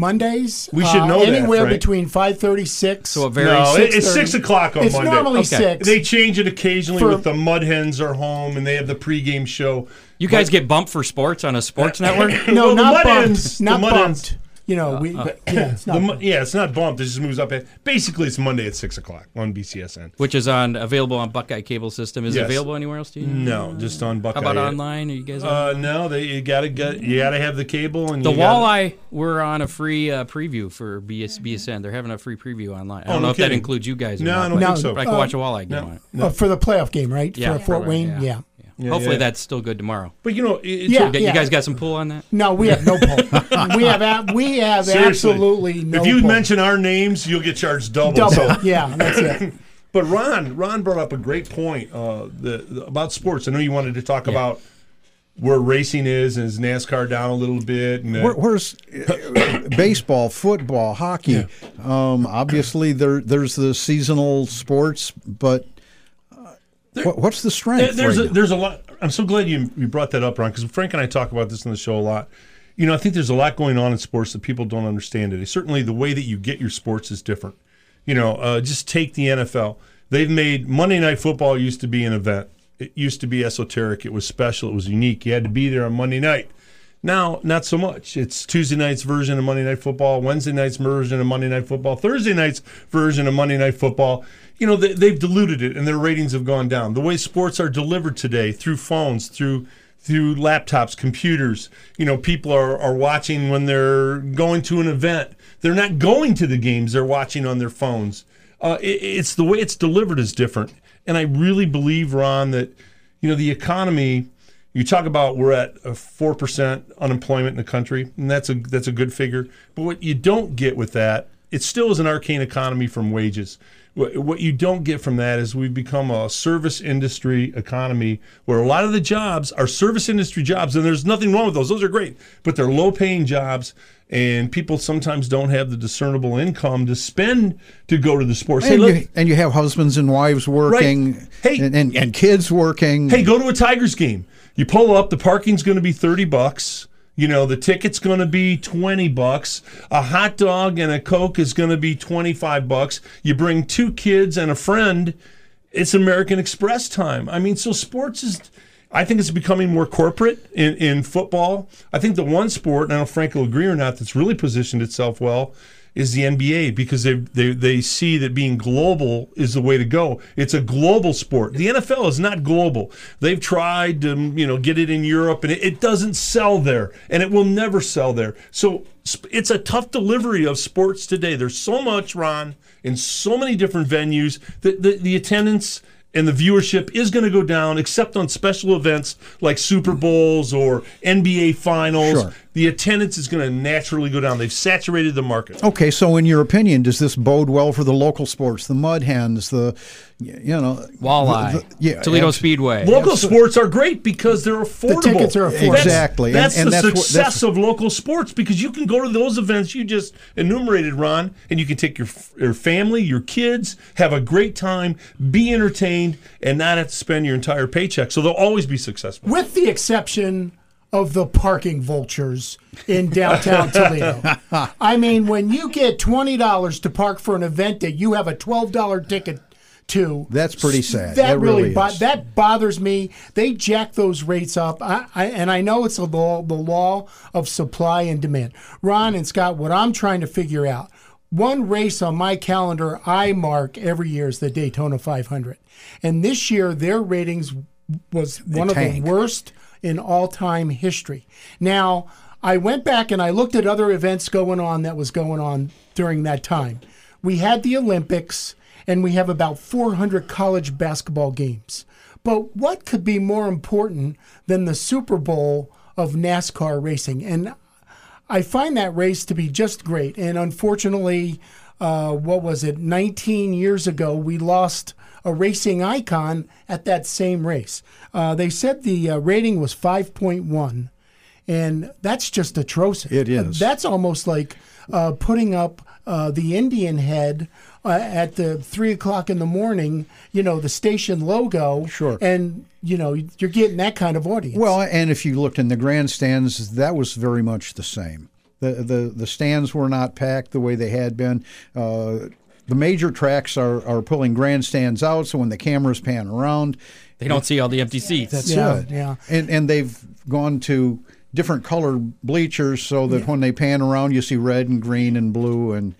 Mondays. We should uh, know that, anywhere Frank. between five thirty six. So a very No, it- it's 6:30. six o'clock on It's Monday. normally Okay. six. They change it occasionally For- with the Mud Hens are home, and they have the pregame show. You guys get bumped for sports on a sports *laughs* network? no, Well, the not Mud bumped. Hens- the not Mud bumped. Hens- you know, we *coughs* yeah, it's not. mo- yeah, it's not bumped. It just moves up. Basically, it's Monday at six o'clock on BCSN. Which is on available on Buckeye Cable System. Is it available anywhere else? Do you know? No, just on Buckeye. How about online? Are you guys? Uh, no, they you gotta get you gotta have the cable and the you gotta- Walleye were on a free uh, preview for BS, BSN. They're having a free preview online. I don't Oh, know no if that includes you guys. Or No, not, I don't but think so. I can Uh, watch a Walleye game on No, it. Uh, for the playoff game, right? Yeah, for Fort Wayne. yeah. Yeah. Yeah, Hopefully yeah. that's still good tomorrow. But you know, it's Yeah. You guys got some pull on that? No, we have no pull. *laughs* we have a- we have Seriously. absolutely no. if you pull. mention our names, you'll get charged double. double, So- yeah, that's it. *laughs* But Ron, Ron brought up a great point uh, the, the- about sports. I know you wanted to talk about where racing is and is NASCAR down a little bit. And, uh, Where, where's uh, baseball, football, hockey? Um, obviously, there there's the seasonal sports, but what, what's the strength? There- there's right a, there's a lot. I'm so glad you you brought that up, Ron, because Frank and I talk about this in the show a lot. You know, I think there's a lot going on in sports that people don't understand today. Certainly, the way that you get your sports is different. You know, uh, just take the NFL. They've made Monday Night Football used to be an event. It used to be esoteric. It was special. It was unique. You had to be there on Monday night. Now, not so much. It's Tuesday night's version of Monday Night Football, Wednesday night's version of Monday Night Football, Thursday night's version of Monday Night Football. You know, they, they've diluted it and their ratings have gone down. The way sports are delivered today through phones, through through laptops, computers, you know, people are, are watching when they're going to an event. They're not going to the games, they're watching on their phones. Uh, it, it's the way it's delivered is different. And I really believe, Ron, that, you know, the economy you talk about we're at a four percent unemployment in the country, and that's a that's a good figure. But what you don't get with that, it still is an arcane economy from wages. What, you don't get from that is we've become a service industry economy where a lot of the jobs are service industry jobs, and there's nothing wrong with those. Those are great, but they're low paying jobs, and people sometimes don't have the discernible income to spend to go to the sports. Hey, and, look, you, and you have husbands and wives working, Hey. and, and, and kids working. Hey, go to a Tigers game. You pull up, the parking's going to be 30 bucks. You know, the ticket's going to be 20 bucks. A hot dog and a Coke is going to be 25 bucks. You bring two kids and a friend, it's American Express time. I mean, so sports is I think it's becoming more corporate in, in football. I think the one sport, and I don't know if Frank will agree or not, that's really positioned itself well is the NBA because they, they they see that being global is the way to go. It's a global sport. The NFL is not global. They've tried to mm, you know get it in Europe and it, it doesn't sell there and it will never sell there. So it's a tough delivery of sports today. There's so much Ron in so many different venues that the, the attendance and the viewership is going to go down except on special events like Super Bowls or NBA finals. Sure. The attendance is going to naturally go down. They've saturated the market. Okay, so in your opinion, does this bode well for the local sports, the Mud Hens, the you know Walleye, the- the- yeah, Toledo abs- Speedway. Local sports are great because they're affordable. The tickets are affordable. Exactly, and- That's, and the that's what- success that's- of local sports because you can go to those events you just enumerated, Ron, and you can take your, your family, your kids, have a great time, be entertained, and not have to spend your entire paycheck. So they'll always be successful. with the exception of the parking vultures in downtown *laughs* Toledo. I mean, when you get twenty dollars to park for an event that you have a twelve dollar ticket to, That's pretty sad. That, That really, really bo- that bothers me. They jack those rates up, I, I, and I know it's the law, the law of supply and demand. Ron and Scott, what I'm trying to figure out. One race on my calendar I mark every year is the Daytona 500. And this year, their ratings was one of the worst in all time history. Now, I went back and I looked at other events going on that was going on during that time. We had the Olympics and we have about 400 college basketball games. But what could be more important than the Super Bowl of NASCAR racing? And I find that race to be just great. And unfortunately, uh, what was it, 19 years ago, we lost a racing icon at that same race. Uh, they said the uh, rating was 5.1, and that's just atrocious. It is. that's almost like uh, putting up uh, the Indian head. Uh, at the three o'clock in the morning, you know the station logo, Sure. and you know you're getting that kind of audience. Well, and if you looked in the grandstands, that was very much the same. The the, the stands were not packed the way they had been. Uh, the major tracks are, are pulling grandstands out, so when the cameras pan around, They don't see all the empty seats. that's Yeah, it. yeah. And and they've gone to different colored bleachers so that when they pan around, you see red and green and blue and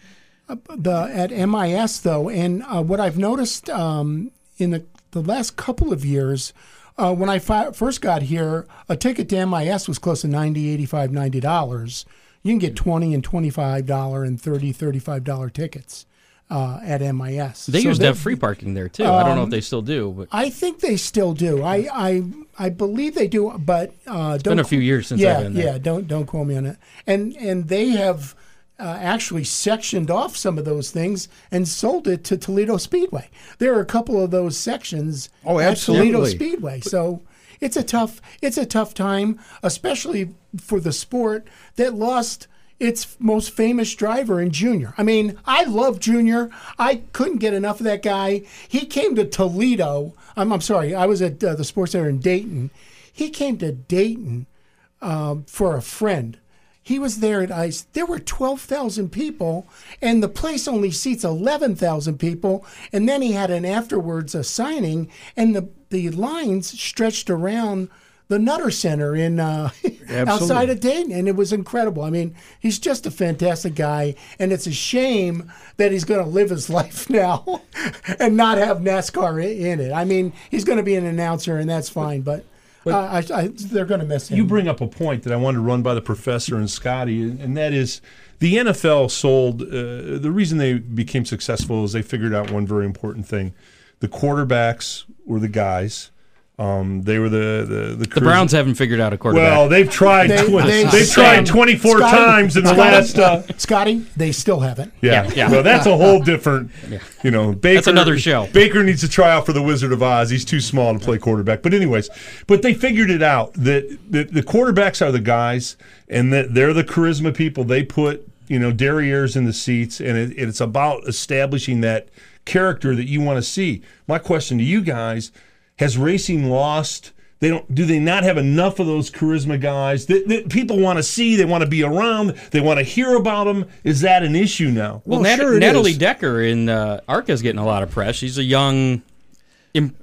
the at MIS though, and uh, what I've noticed um, in the the last couple of years. Uh, when I fi- first got here, a ticket to MIS was close to 90 85 90 dollars. You can get 20 and 25 dollar and 30 35 dollar tickets uh, at MIS. They So used to have free parking there too. I don't know if they still do, but I think they still do. I I, I believe they do, but uh, don't. been a few years since I've yeah, been there. yeah. Don't don't quote me on it. And and they have uh, actually sectioned off some of those things and sold it to Toledo Speedway. There are a couple of those sections. Oh, At Toledo. Speedway. So. It's a tough. It's a tough time, especially for the sport that lost its most famous driver in Junior. I mean, I love Junior. I couldn't get enough of that guy. He came to Toledo. I'm, I'm sorry, I was at uh, the Sports Center in Dayton. He came to Dayton um, for a friend. He was there at ICE. There were 12,000 people, and the place only seats 11,000 people. And then he had an afterwards a signing, and the, the lines stretched around the Nutter Center in uh, *laughs* outside of Dayton, and it was incredible. I mean, he's just a fantastic guy, and it's a shame that he's going to live his *laughs* life now *laughs* and not have NASCAR in it. I mean, he's going to be an announcer, and that's fine, but. uh, I, I, they're going to miss him. You bring up a point that I wanted to run by the professor and Scotty, and that is the NFL sold. Uh, the reason they became successful is they figured out one very important thing: the quarterbacks were the guys. Um, they were the the the, the Browns haven't figured out a quarterback. Well, they've tried. They- tw- they- they've Sam, tried 24 Scotty- times in the Scotty- last. Uh, Scotty, they still haven't. yeah, Yeah, yeah. Well, that's a whole different. You know, Baker, another show. Baker needs to try out for the Wizard of Oz. He's too small to play quarterback. But anyways, but they figured it out that, that the quarterbacks are the guys, and that they're the charisma people. They put you know derrieres in the seats, and it, it's about establishing that character that you want to see. My question to you guys: Has racing lost? They don't. Do they not have enough of those charisma guys that, that people want to see? They want to be around. They want to hear about them. Is that an issue now? Well, Well, Nat- sure it Natalie is. Decker in uh, ARCA is getting a lot of press. She's a young, im-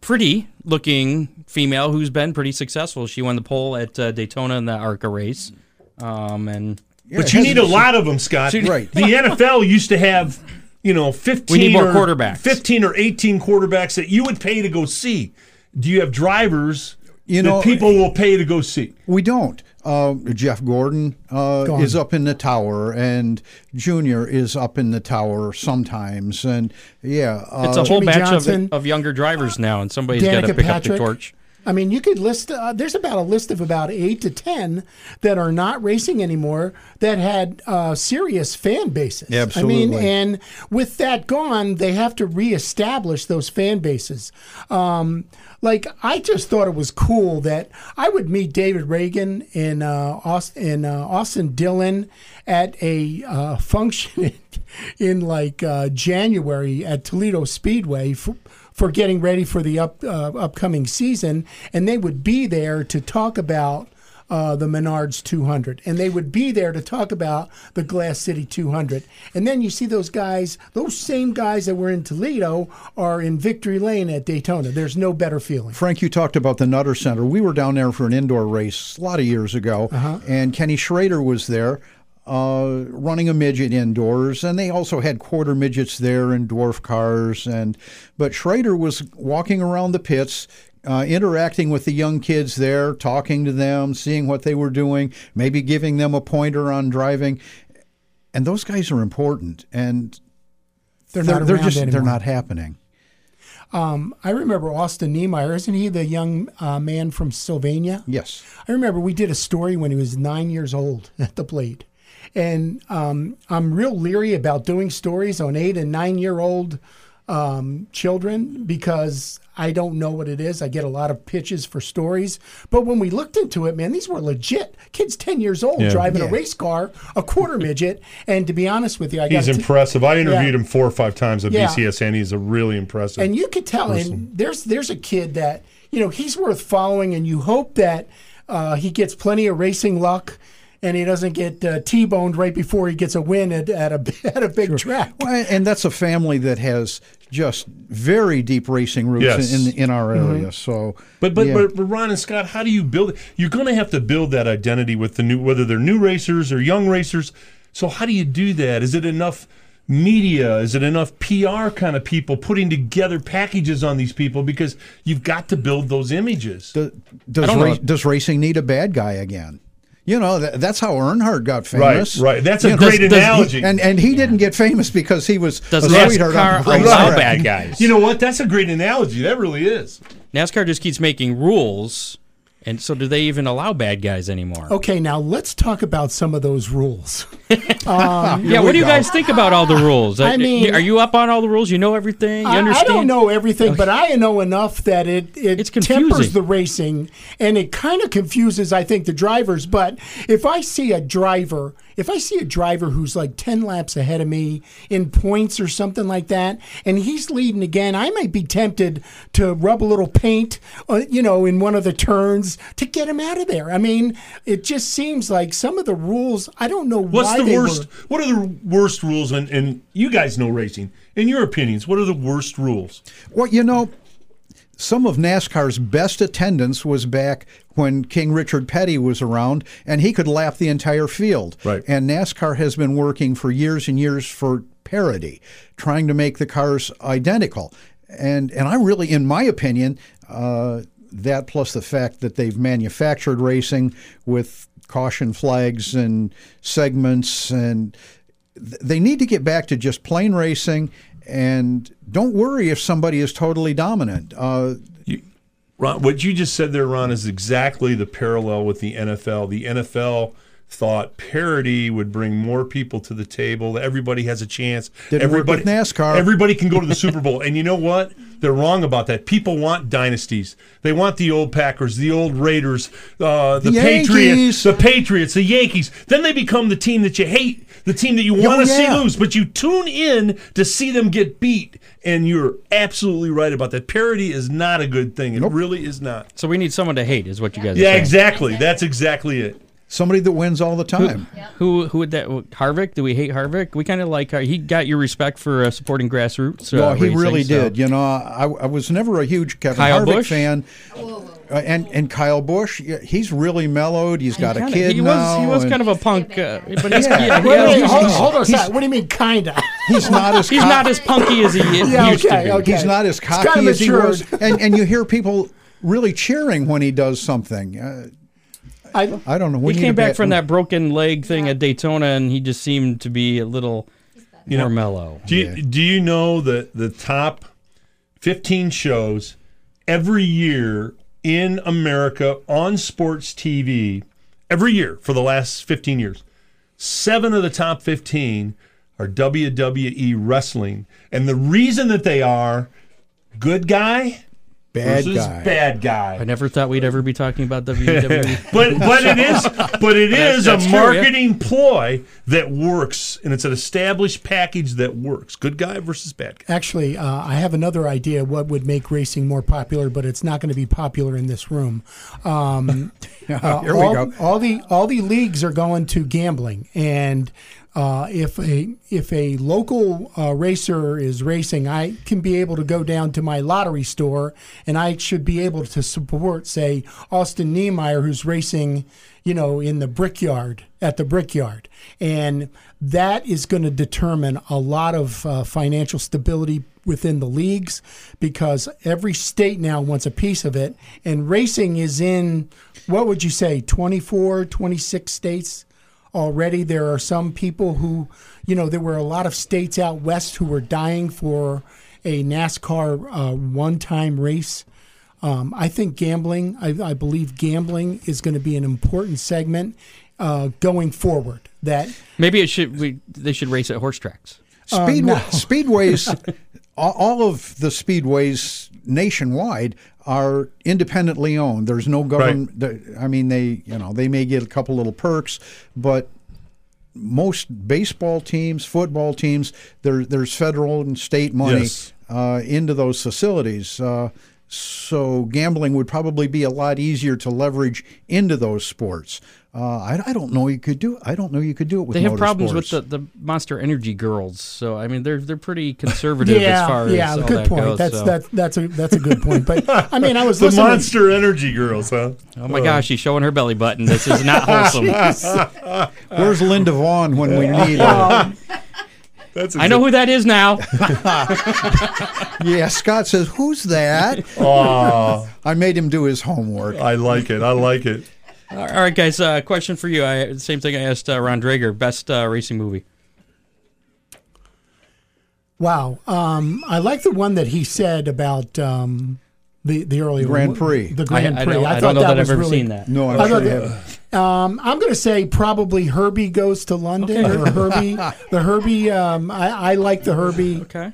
pretty looking female who's been pretty successful. She won the pole at uh, Daytona in the ARCA race. Um, and But you need a lot of them, Scott. Right. The NFL used to have, you know, 15 We need more or, quarterbacks. 15 or 18 quarterbacks that you would pay to go see. Do you have drivers You that know- people will pay to go see? We don't. Uh, Jeff Gordon uh, Gone. is up in the tower, and Junior is up in the tower sometimes, and yeah, uh, it's a whole Jimmy batch Johnson. of, of younger drivers now, and somebody's got to Danica pick up the torch. I mean, you could list. Uh, there's about a list of about eight to ten that are not racing anymore that had uh, serious fan bases. I mean, Absolutely. and with that gone, they have to reestablish those fan bases. Um, like I just thought it was cool that I would meet David Ragan in uh, Austin, in uh, Austin Dillon at a uh, *laughs* function in like uh, January at Toledo Speedway for, for getting ready for the up, uh, upcoming season, and they would be there to talk about. Uh, the Menards 200, and they would be there to talk about the Glass City 200. And then you see those guys, those same guys that were in Toledo, are in Victory Lane at Daytona. There's no better feeling. Frank, you talked about the Nutter Center. We were down there for an indoor race a lot of years ago, Uh-huh. and Kenny Schrader was there uh, running a midget indoors, and they also had quarter midgets there and dwarf cars. And but Schrader was walking around the pits. Uh, interacting with the young kids there, talking to them, seeing what they were doing, maybe giving them a pointer on driving, and those guys are important, and They're, not they're just anymore. they're not happening. I remember Austin Nemire. Isn't he the young uh, man from Sylvania? Yes, I remember we did a story when he was nine years old *laughs* at the plate. And um, I'm real leery about doing stories on eight and nine year old um, children because I don't know what it is. I get a lot of pitches for stories. But when we looked into it, man, these were legit kids 10 years old Yeah. driving a race car, a quarter midget. And to be honest with you, I He's got impressive. I interviewed Yeah. him four or five times at Yeah. BCSN. He's a really impressive. and you could tell and there's there's a kid that you know he's worth following and you hope that uh, he gets plenty of racing luck and he doesn't get uh, T-boned right before he gets a win at, at a *laughs* at a big track. Well, and that's a family that has just very deep racing roots Yes. in in our area. So, But but, yeah. but but Ron and Scott, how do you build it? You're going to have to build that identity with the new, whether they're new racers or young racers. So how do you do that? Is it enough media? Is it enough PR kind of people putting together packages on these people? Because you've got to build those images. Do- does ra- does racing need a bad guy again? You know, that, that's how Earnhardt got famous. right. right. That's a You know, great does- does he- analogy. And and he didn't get famous because he was Does a NASCAR sweetheart on the allow bad guys? you know what? That's a great analogy. That really is. NASCAR just keeps making rules, and so do they even allow bad guys anymore? Okay, now let's talk about some of those rules. *laughs* yeah, what do you guys think about all the rules? I Uh, mean- are you up on all the rules? You know everything? You I, I don't know everything, but I know enough that it, it It's tempers the racing and it kind of confuses, I think, the drivers. But if I see a driver, if I see a driver who's like 10 laps ahead of me in points or something like that, and he's leading again, I might be tempted to rub a little paint, uh, you know, in one of the turns to get him out of there. I mean, it just seems like some of the rules, I don't know What's why the they worst? were. What are the worst rules? And, and you guys know racing. In your opinions, what are the worst rules? Well, you know, some of NASCAR's best attendance was back when King Richard Petty was around, and he could lap the entire field. Right. And NASCAR has been working for years and years for parity, trying to make the cars identical. And and I really, in my opinion, uh, that plus the fact that they've manufactured racing with caution flags and segments and th- they need to get back to just plain racing and don't worry if somebody is totally dominant. Uh, Ron, what you just said there, Ron, is exactly the parallel with the NFL. The NFL thought parity would bring more people to the table. Everybody has a chance. Didn't work with NASCAR. Everybody can go to the Super Bowl. And you know what? They're wrong about that. People want dynasties. They want the old Packers, the old Raiders, uh, the, The Patriots, the Patriots, the Yankees. Then they become the team that you hate, the team that you want to Oh, yeah. see lose, but you tune in to see them get beat. And you're absolutely right about that. Parity is not a good thing. It really is not. So we need someone to hate, is what you guys are Yeah, saying. exactly. That's exactly it. somebody that wins all the time. Who who would that? Harvick? Do we hate Harvick? We kind of like he got your respect for uh, supporting grassroots. Uh, Well, he racing, really so- did. You know, I, I was never a huge Kevin Kyle Harvick Busch? fan. Uh, and and Kyle Busch, he's really mellowed. He's got a Kinda- kid he was now. he was kind of a punk, uh, but he's, Yeah. yeah, Wait, wait, yeah, he's, hold, he's- hold on a second. What do you mean, kinda? he's not as he's co- not as punky as he *laughs* Yeah, used okay, to be. okay. he's not as It's kinda cocky as he was. And and you hear people really cheering when he does something. Uh, I, I don't know. We He came back bat- from that broken leg thing at Daytona, and he just seemed to be a little You more know, mellow. Do you, do you know that the top 15 shows every year in America on sports TV, every year for the last 15 years, seven of the top 15 are WWE wrestling. And the reason that they are good guy bad versus guy. bad guy. I never thought we'd ever be talking about WWE. *laughs* But but it is but it That's- that's a true, yeah. marketing ploy that works, and it's an established package that works. Good guy versus bad guy. Actually, uh, I have another idea what would make racing more popular, but it's not going to be popular in this room. Um, *laughs* uh, Here we all, go. All the all the leagues are going to gambling, and uh, if a if a local uh, racer is racing, I can be able to go down to my lottery store, and I should be able to support, say, Austin Nemire, who's racing, you know, in the Brickyard at the Brickyard, and that is going to determine a lot of uh, financial stability within the leagues because every state now wants a piece of it. And racing is in what would you say 24 26 states already there are some people who you know there were a lot of states out west who were dying for a nascar uh, one-time race um, i think gambling I, I believe gambling is going to be an important segment uh, going forward that Maybe it should we they should race at horse tracks. Speedway, no. *laughs* speedways, all- all of the speedways nationwide are independently owned. There's no government. the- I mean, they you know they may get a couple little perks, but most baseball teams, football teams, there there's federal and state money Yes. uh, into those facilities. Uh, So gambling would probably be a lot easier to leverage into those sports. Uh, I, I don't know you could do. I don't know you could do it with. They have problems with the, the Monster Energy girls, so I mean they're they're pretty conservative yeah, as far yeah, as all good that point. goes. that's so. that's that's a that's a good point. But I mean, I was *laughs* The listening. Monster Energy girls, huh? Oh my gosh, she's showing her belly button. This is not *laughs* wholesome. Where's Linda Vaughn when we need her? *laughs* That's I know who that is now. *laughs* yeah, Scott says, "Who's that?" Oh, I made him do his homework. I like it. I like it. All right, guys. Uh, question for you. I same thing I asked uh, Ron Drager. Best uh, racing movie. Wow, um, I like the one that he said about um, the the earlier Grand Prix. The Grand I, I Prix. don't, I thought don't know that, I've was ever really, seen that. No, I'm I sure thought you that- haven't. Um, I'm going to say probably Herbie goes to London or Herbie. *laughs* The Herbie. Um, I, I like the Herbie. Okay.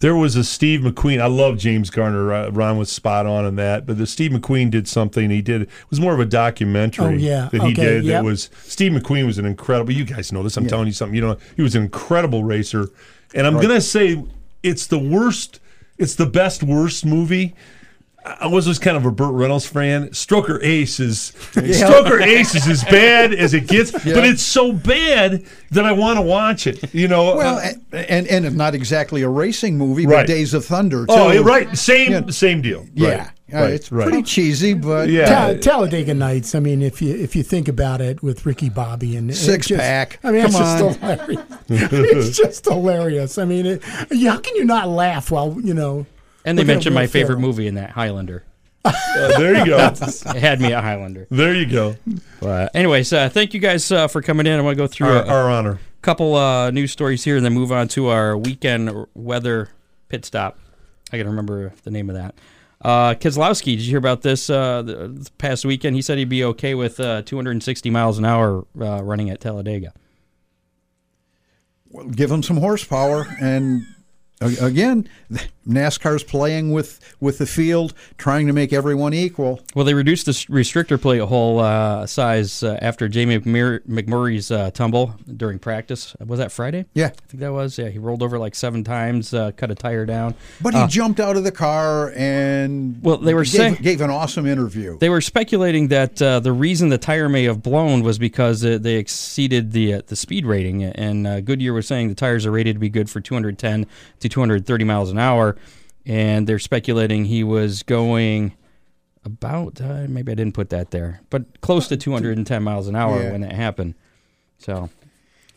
There was a Steve McQueen. I love James Garner. Uh, Ron was spot on in that. But the Steve McQueen did something. He did. It was more of a documentary Oh, yeah. that he Okay, did. yep. That was Steve McQueen was an incredible. You guys know this. I'm telling you something. You know, he was an incredible racer. And I'm gonna say it's the worst. It's the best worst movie. I was just kind of a Burt Reynolds fan. Stroker Ace is *laughs* Stroker Ace is as bad as it gets, but it's so bad that I want to watch it. You know, Well, uh, and and it's not exactly a racing movie, Right. but Days of Thunder. Too. oh, right, same Yeah. same deal. Yeah, Right, Uh, it's right. pretty cheesy, but Yeah. Ta- Talladega Nights. I mean, if you if you think about it, with Ricky Bobby and it Six just- pack. I mean, it's Come just hilarious. *laughs* it's just hilarious. I mean, it, how can you not laugh while you know? And they looking at mentioned my Will favorite Ferrell? movie in that, Highlander. *laughs* Uh, there you go. *laughs* It had me at Highlander. there you go. But anyways, uh, thank you guys uh, for coming in. I want to go through Our, a, our honor. couple uh, news stories here and then move on to our weekend weather pit stop. I got to remember the name of that. Uh, Keselowski, did you hear about this, uh, the, this past weekend? He said he'd be okay with uh, 260 miles an hour uh, running at Talladega. Well, give them some horsepower and a- again nascar's playing with with the field trying to make everyone equal Well, they reduced the restrictor plate hole uh, size uh, after Jamie McMur- McMurray's uh, tumble during practice. Was that Friday? yeah I think that was. Yeah, he rolled over like seven times, uh, cut a tire down. but he jumped out of the car and Well, they were gave, saying- gave an awesome interview They were speculating that uh, the reason the tire may have blown was because uh, they exceeded the uh, the speed rating, and uh, Goodyear was saying the tires are rated to be good for 210 to 230 miles an hour, and they're speculating he was going about uh, maybe I didn't put that there, but close to 210 miles an hour Yeah. when that happened. So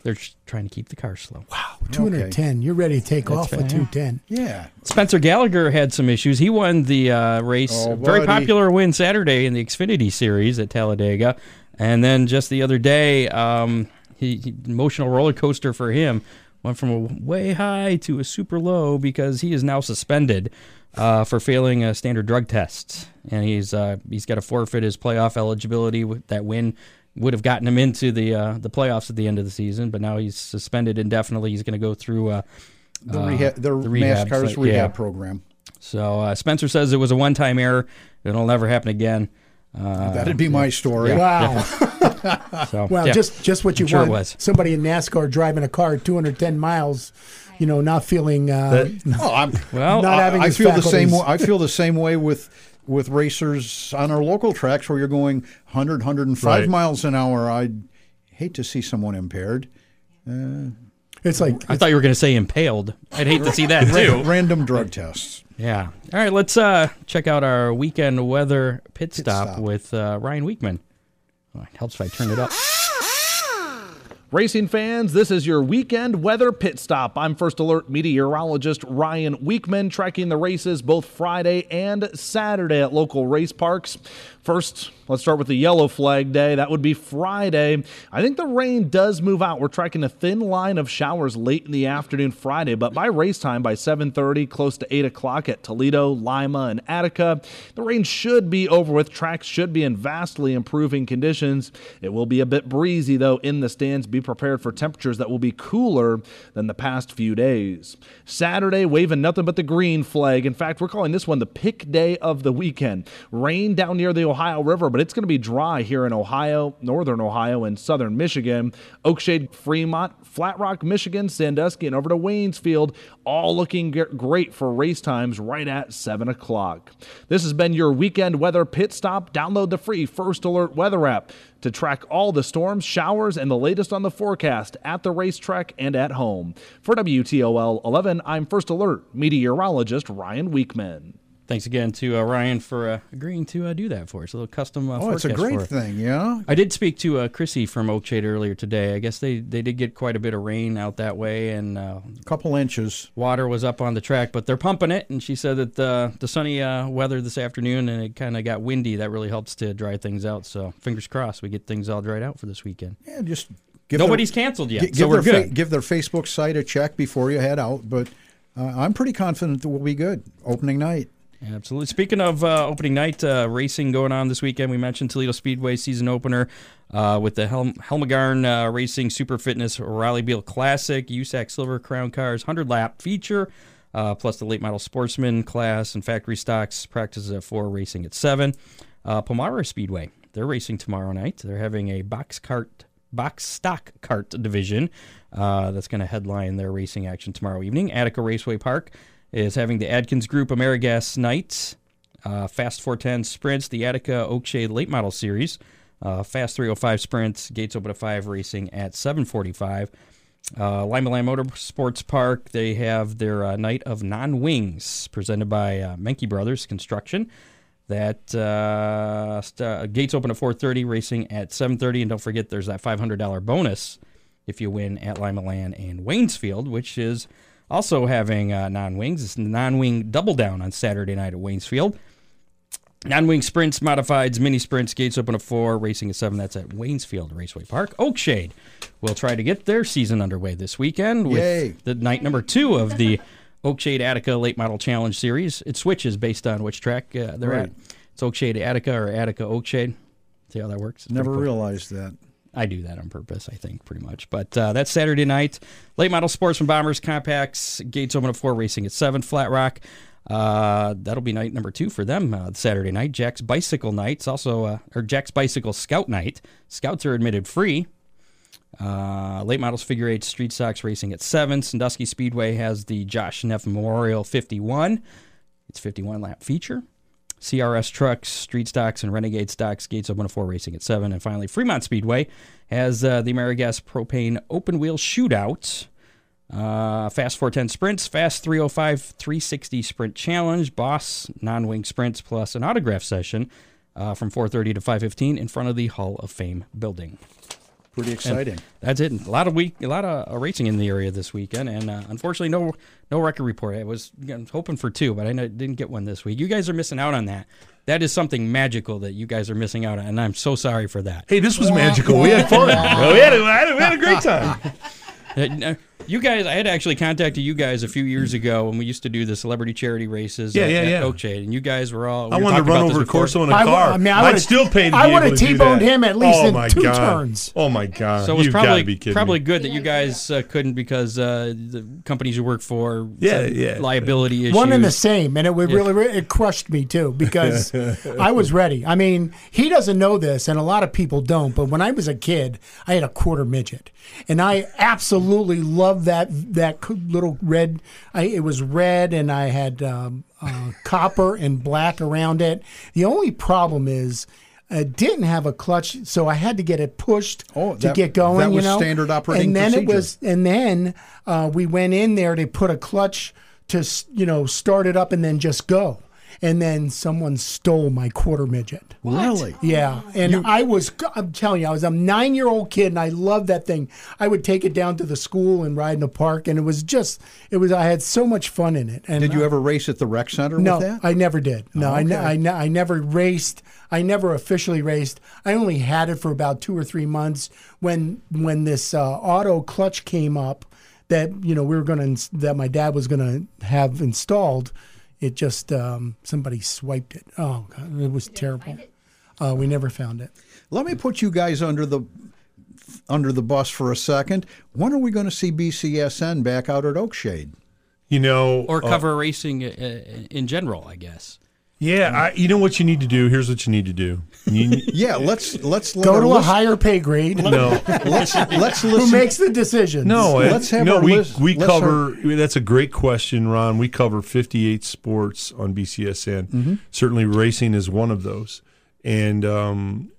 they're just trying to keep the car slow. Wow. Two hundred ten. You're ready to take That's off fair. with two ten. yeah Spencer Gallagher had some issues. He won the uh, race, Oh, very popular win Saturday in the Xfinity Series at Talladega, and then just the other day, um, he, he- emotional roller coaster for him went from a way high to a super low because he is now suspended uh, for failing a standard drug test, and he's uh, he's got to forfeit his playoff eligibility. with That win would have gotten him into the uh, the playoffs at the end of the season, but now he's suspended indefinitely. He's going to go through. Uh, the, uh, rehab, the, the rehab rehab yeah. program So uh, Spencer says it was a one-time error. It'll never happen again. Uh, that'd be my story yeah. Wow. *laughs* so, *laughs* Well, yeah. just just what you I'm sure want. was. Somebody in NASCAR driving a car at 210 miles, you know, not feeling. Uh, That- *laughs* oh, I'm, well. not having I his feel the same way, I feel the same way with with racers on our local tracks where you're going 100 105 Right. miles an hour I'd hate to see someone impaired It's like I thought you were going to say impaled. I'd hate to see that *laughs* too. random drug tests Yeah. All right, let's uh, check out our weekend weather pit stop, stop. with uh, Ryan Wichman. It helps if I turn it up. Racing fans, this is your weekend weather pit stop. I'm First Alert meteorologist Ryan Wichman, tracking the races both Friday and Saturday at local race parks. First, let's start with the yellow flag day. That would be Friday. I think the rain does move out. We're tracking a thin line of showers late in the afternoon Friday, but by race time, by 7:30, close to 8 o'clock at Toledo, Lima, and Attica, the rain should be over with. Tracks should be in vastly improving conditions. It will be a bit breezy though in the stands. Be prepared for temperatures that will be cooler than the past few days. Saturday, waving nothing but the green flag. In fact, we're calling this one the pick day of the weekend. Rain down near the Ohio River, but it's going to be dry here in Ohio, northern Ohio, and southern Michigan. Oakshade, Fremont, Flat Rock, Michigan, Sandusky, and over to Waynesfield, all looking great for race times right at 7 o'clock. This has been your weekend weather pit stop. Download the free First Alert weather app to track all the storms, showers, and the latest on the forecast at the racetrack and at home. For WTOL 11, I'm First Alert meteorologist Ryan Wichman. Thanks again to uh, Ryan for uh, agreeing to uh, do that for us. A little custom. Uh, oh, it's a great thing, yeah. I did speak to uh, Chrissy from Oakshade earlier today. I guess they, they did get quite a bit of rain out that way, and uh, a couple inches. Water was up on the track, but they're pumping it. And she said that the the sunny weather this afternoon, and it kind of got windy. That really helps to dry things out. So fingers crossed, we get things all dried out for this weekend. Yeah, just nobody's their, canceled yet, g- so we're good. Fa- give their Facebook site a check before you head out, but. I'm pretty confident that we'll be good opening night. Absolutely. Speaking of uh, opening night uh, racing going on this weekend, we mentioned Toledo Speedway season opener uh, with the Hel- uh, Racing Super Fitness Rollie Beale Classic, USAC Silver Crown Cars 100 lap feature, uh, plus the late model sportsman class and factory stocks practices at 4, racing at 7. Uh, Palmyra Speedway, they're racing tomorrow night. They're having a box cart box stock cart division that's going to headline their racing action tomorrow evening. Attica Raceway Park is having the Adkins Group Amerigas Nights, uh, Fast 410 Sprints, the Attica Oakshade Late Model Series, uh, Fast 305 Sprints, Gates Open at 5 racing at 745. Uh, Limaland Motorsports Park, they have their uh, Night of Non Wings presented by uh, Menke Brothers Construction. That uh, st- uh, gates open at 4:30, racing at 7:30, and don't forget there's that $500 bonus if you win at Limaland and Waynesfield, which is also having uh, non wings. It's non wing double down on Saturday night at Waynesfield. Non wing sprints, modifieds, mini sprints, gates open at 4, racing at 7. That's at Waynesfield Raceway Park. Oakshade will try to get their season underway this weekend with Yay. the night number two of the *laughs* Oakshade Attica Late Model Challenge Series. It switches based on which track uh, they're Right. at. It's Oakshade Attica or Attica Oakshade. See how that works? It's Never realized that. I do that on purpose, I think, pretty much. But uh, that's Saturday night. Late model sportsman bombers, compacts, gates open at four, racing at seven. Flat Rock. Uh, that'll be night number two for them uh, Saturday night. Jack's Bicycle Nights also, uh, or Jack's Bicycle Scout Night. Scouts are admitted free. Uh, late models figure eight street stocks racing at seven. Sandusky Speedway has the Josh Neff Memorial 51. It's 51 lap feature. CRS trucks, street stocks, and renegade stocks. Gates of 104 racing at seven. And finally, Fremont Speedway has uh, the Amerigas Propane Open Wheel Shootout. Uh, fast 410 sprints, fast 305 360 sprint challenge, boss non wing sprints, plus an autograph session uh, from 4:30 to 5:15 in front of the Hall of Fame building. Pretty exciting. That's it. A lot of week, a lot of uh, racing in the area this weekend, and uh, unfortunately, no no record report. I was, hoping for two, but I didn't get one this week. You guys are missing out on that. That is something magical that you guys are missing out on, and I'm so sorry for that. Hey, this was magical. We had fun. we, had a, we had a- we had a great time. *laughs* Uh, You guys, I had actually contacted you guys a few years ago when we used to do the celebrity charity races Yeah, at, yeah, at yeah. Oakshade, and you guys were all. we I were wanted to talking run about this over. Corsoe in a I car. I mean, I I'd would've- still pay to I would've able to do T-boned him at least oh in my two God. turns. Oh my god! So it was You've probably be probably me. good that you guys uh, couldn't because uh, the companies you work for Yeah, yeah. liability issues. One and the same, and it would Yeah. really it crushed me too because *laughs* I was ready. I mean, he doesn't know this, and a lot of people don't. But when I was a kid, I had a quarter midget, and I absolutely loved that that little red. I, it was red, and I had um, uh, copper and black around it. The only problem is. It didn't have a clutch, so I had to get it pushed Oh, to get going. that you know? standard operating And then procedure. it was and then uh, we went in there to put a clutch to you know start it up and then just go and then someone stole my quarter midget Really? yeah and i was i'm telling you i was a nine year old kid and i loved that thing i would take it down to the school and ride in the park and it was just it was i had so much fun in it and Did you I- ever race at the rec center no, with that? I never did. No, Oh, I, ne- okay. I, ne- I never raced. I never officially raced. I only had it for about two or three months when when this uh, auto clutch came up that you know we were going to that my dad was going to have installed. It just um, somebody swiped it. Oh, God, it was terrible. Uh, we never found it. Let me put you guys under the under the bus for a second. When are we going to see BCSN back out at Oakshade? You know, or uh, cover racing uh, in general, I guess. Yeah, I, you know what you need to do. Here's what you need to do. You, *laughs* Yeah, let's let's let Go our to a higher pay grade. no, let's let's Who makes the decisions? no, Let's have no. our We list- we let's cover. that's a great question, Ron. We cover 58 sports on BCSN. Mm-hmm. Certainly, racing is one of those, and um,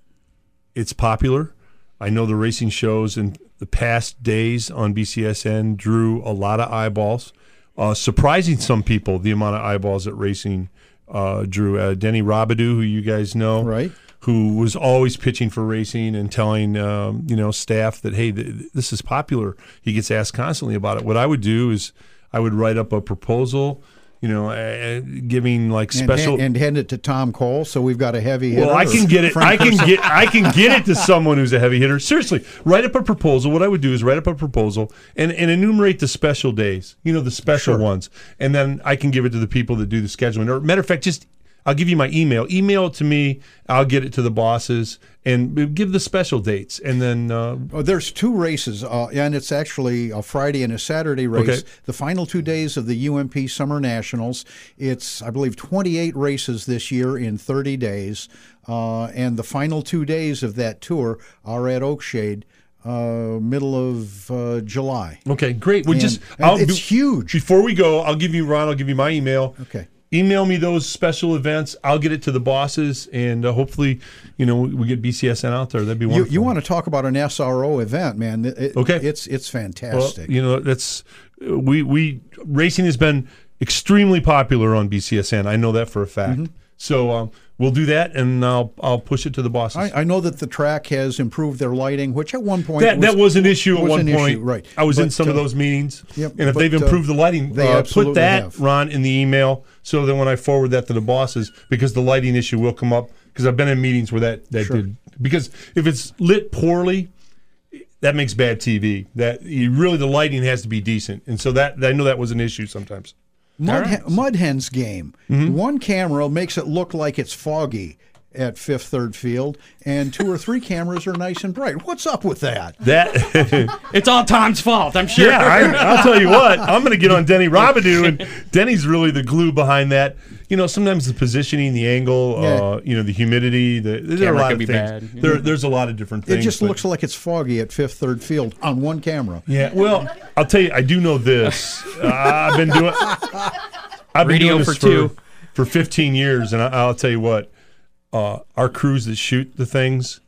it's popular. I know the racing shows in the past days on BCSN drew a lot of eyeballs, uh, surprising some people the amount of eyeballs that racing uh, drew. Uh, Denny Robidoux, who you guys know, Right. who was always pitching for racing and telling um, you know staff that hey, th- this is popular. He gets asked constantly about it. What I would do is I would write up a proposal. You know, uh, giving like and, special and hand it to Tom Cole. So we've got a heavy hitter. well, I can get it. I can get. I can get it to *laughs* someone who's a heavy hitter. Seriously, write up a proposal. What I would do is write up a proposal and, and enumerate the special days. You know, the special ones, and then I can give it to the people that do the scheduling. Or matter of fact, just I'll give you my email. Email it to me. I'll get it to the bosses and give the special dates. And then uh, Oh, there's two races, uh, and it's actually a Friday and a Saturday race. Okay. The final two days of the UMP Summer Nationals. It's, I believe, 28 races this year in 30 days, uh, and the final two days of that tour are at Oakshade, uh, middle of uh, July. okay, great. Well, just I'll, it's huge. Before we go, I'll give you Ron. I'll give you my email. Okay. Email me those special events. I'll get it to the bosses, and uh, hopefully, you know, we get BCSN out there. That'd be wonderful. you want to talk about an SRO event, man? It- Okay. It's it's Well, fantastic. you know, that's we we racing has been extremely popular on BCSN. I know that for a fact. Mm-hmm. So um, we'll do that, and I'll I'll push it to the bosses. I, I know that the track has improved their lighting, which at one point that, that was an issue at one an issue, point. right. I was in But, some of uh, those meetings. yep, and if but, they've uh, improved the lighting, they uh, put that have. Ron in the email so that when I forward that to the bosses, because the lighting issue will come up. Because I've been in meetings where that that Sure. did. Because if it's lit poorly, that makes bad TV. That you really the lighting has to be decent, and so that I know that was an issue sometimes. Mud, Hen- Mud Hens game. Mm-hmm. One camera makes it look like it's foggy at Fifth Third Field, and two or three cameras are nice and bright. What's up with that? That *laughs* It's all Tom's fault, I'm sure. Yeah, I, I'll tell you what. I'm going to get on Denny Robidoux, and *laughs* Denny's really the glue behind that. You know, sometimes the positioning, the angle, Yeah. uh, you know, the humidity. The, there are Camera a lot of be things. bad. There, there's a lot of different things. It just but- looks like it's foggy at Fifth Third Field on one camera. Yeah. Well, I'll tell you, I do know this. Uh, I've been doing. I've been Radio doing this for for two. for 15 years, and I, I'll tell you what. Uh, our crews that shoot the things,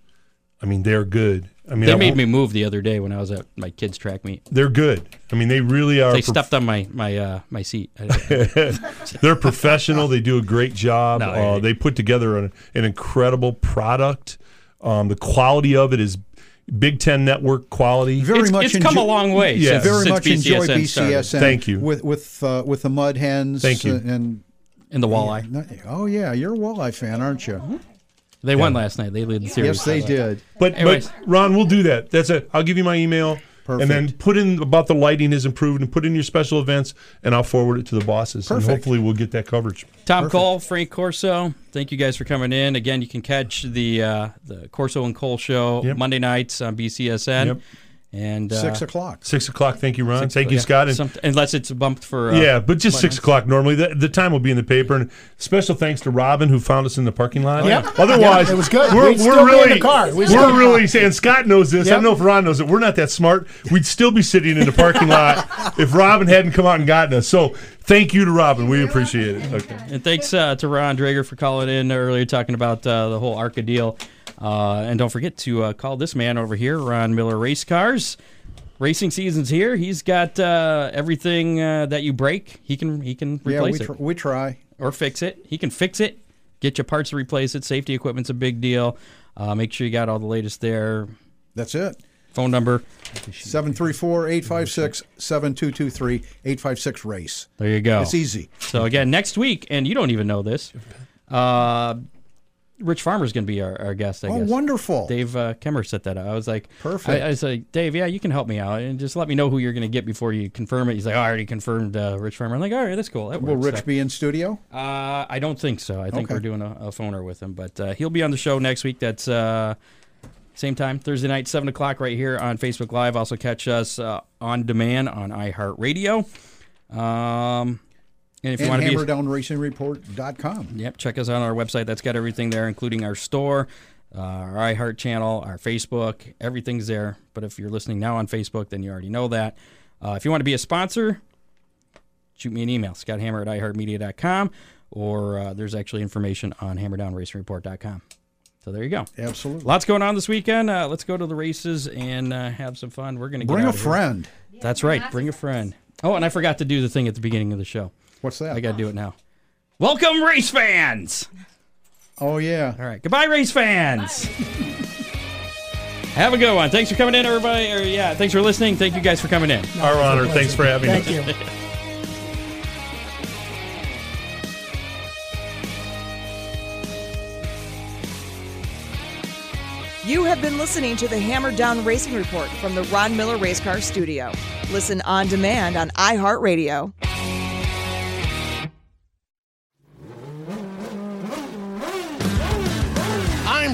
I mean, they're good. I mean, They I made me move the other day when I was at my kids' track meet. They're good. I mean, they really are. They prof- stepped on my my uh, my seat. *laughs* *laughs* They're professional. They do a great job. No, uh, they put together an, an incredible product. Um, the quality of it is Big Ten Network quality. Very it's much it's come a long way. Yeah. since, Very since much enjoy BCSN started. Thank you. with with uh, with the Mud Hens. Thank you. And in the walleye. oh yeah, you're a walleye fan, aren't you? They won last night. They lead the series. Yes, they did. But, Anyways. but Ron, we'll do that. That's it. I'll give you my email. Perfect. And then put in about the lighting is improved and put in your special events, and I'll forward it to the bosses. Perfect. And hopefully we'll get that coverage. Tom Cole, Frank Corsoe. Thank you guys for coming in. Again, you can catch the uh, the Corsoe and Cole show Yep. Monday nights on BCSN. Yep. And uh, Six o'clock. Six o'clock. Thank you, Ron. six- Thank you, yeah, Scott. And somet- unless it's bumped for uh, yeah, but just six o'clock normally. The, the time will be in the paper. And special thanks to Robin who found us in the parking lot. Yeah. Otherwise, Yeah, it was good. We're, We'd we're still be in really, the car. We'd we're still- really saying Scott knows this. I don't know if Ron knows it. We're not that smart. We'd still be sitting in the parking lot *laughs* if Robin hadn't come out and gotten us. So thank you to Robin. We appreciate it. Okay. And thanks uh, to Ron Drager for calling in earlier, talking about uh, the whole ARCA deal. Uh, and don't forget to uh, call this man over here, Ron Miller Race Cars. Racing season's here. He's got uh, everything uh, that you break. He can he can Yeah, we replace tr- it we try. or fix it. He can fix it. Get you parts to replace it. Safety equipment's a big deal. Uh, make sure you got all the latest there. That's it. Phone number. 734-856-7223, 856 race. There you go. It's easy. So again, next week, and you don't even know this. Uh, Rich Farmer's going to be our, our guest. I Oh, guess. wonderful. Dave uh, Kemmer set that up. I was like, Perfect. I, I was like, Dave, yeah, you can help me out, and just let me know who you're going to get before you confirm it. He's like, oh, I already confirmed uh, Rich Farmer. I'm like, all right, that's cool. That Will works." Rich be in studio? Uh, I don't think so. I think Okay. we're doing a, a phoner with him, but uh, he'll be on the show next week. That's uh, same time Thursday night, seven o'clock, right here on Facebook Live. Also catch us uh, on demand on iHeartRadio. Um, And if you want to be hammerdownracingreport.com. Yep, check us out on our website. That's got everything there, including our store, uh, our iHeart channel, our Facebook. Everything's there. But if you're listening now on Facebook, then you already know that. Uh, if you want to be a sponsor, shoot me an email, scotthammer at iHeartMedia.com, or uh, there's actually information on hammerdownracingreport.com. So there you go. Absolutely. Lots going on this weekend. Uh, let's go to the races and uh, have some fun. We're going to Bring a out of here. friend. That's right. Bring a friend. Oh, and I forgot to do the thing at the beginning of the show. What's that? I got to do it now. Welcome, race fans. oh, yeah. All right. Goodbye, race fans. Have a good one. Thanks for coming in, everybody. Or yeah, thanks for listening. Thank you guys for coming in. Our honor. Thanks for having Thank us. you. You have been listening to the Hammer Down Racing Report from the Ron Miller Race Car Studio. Listen on demand on iHeartRadio.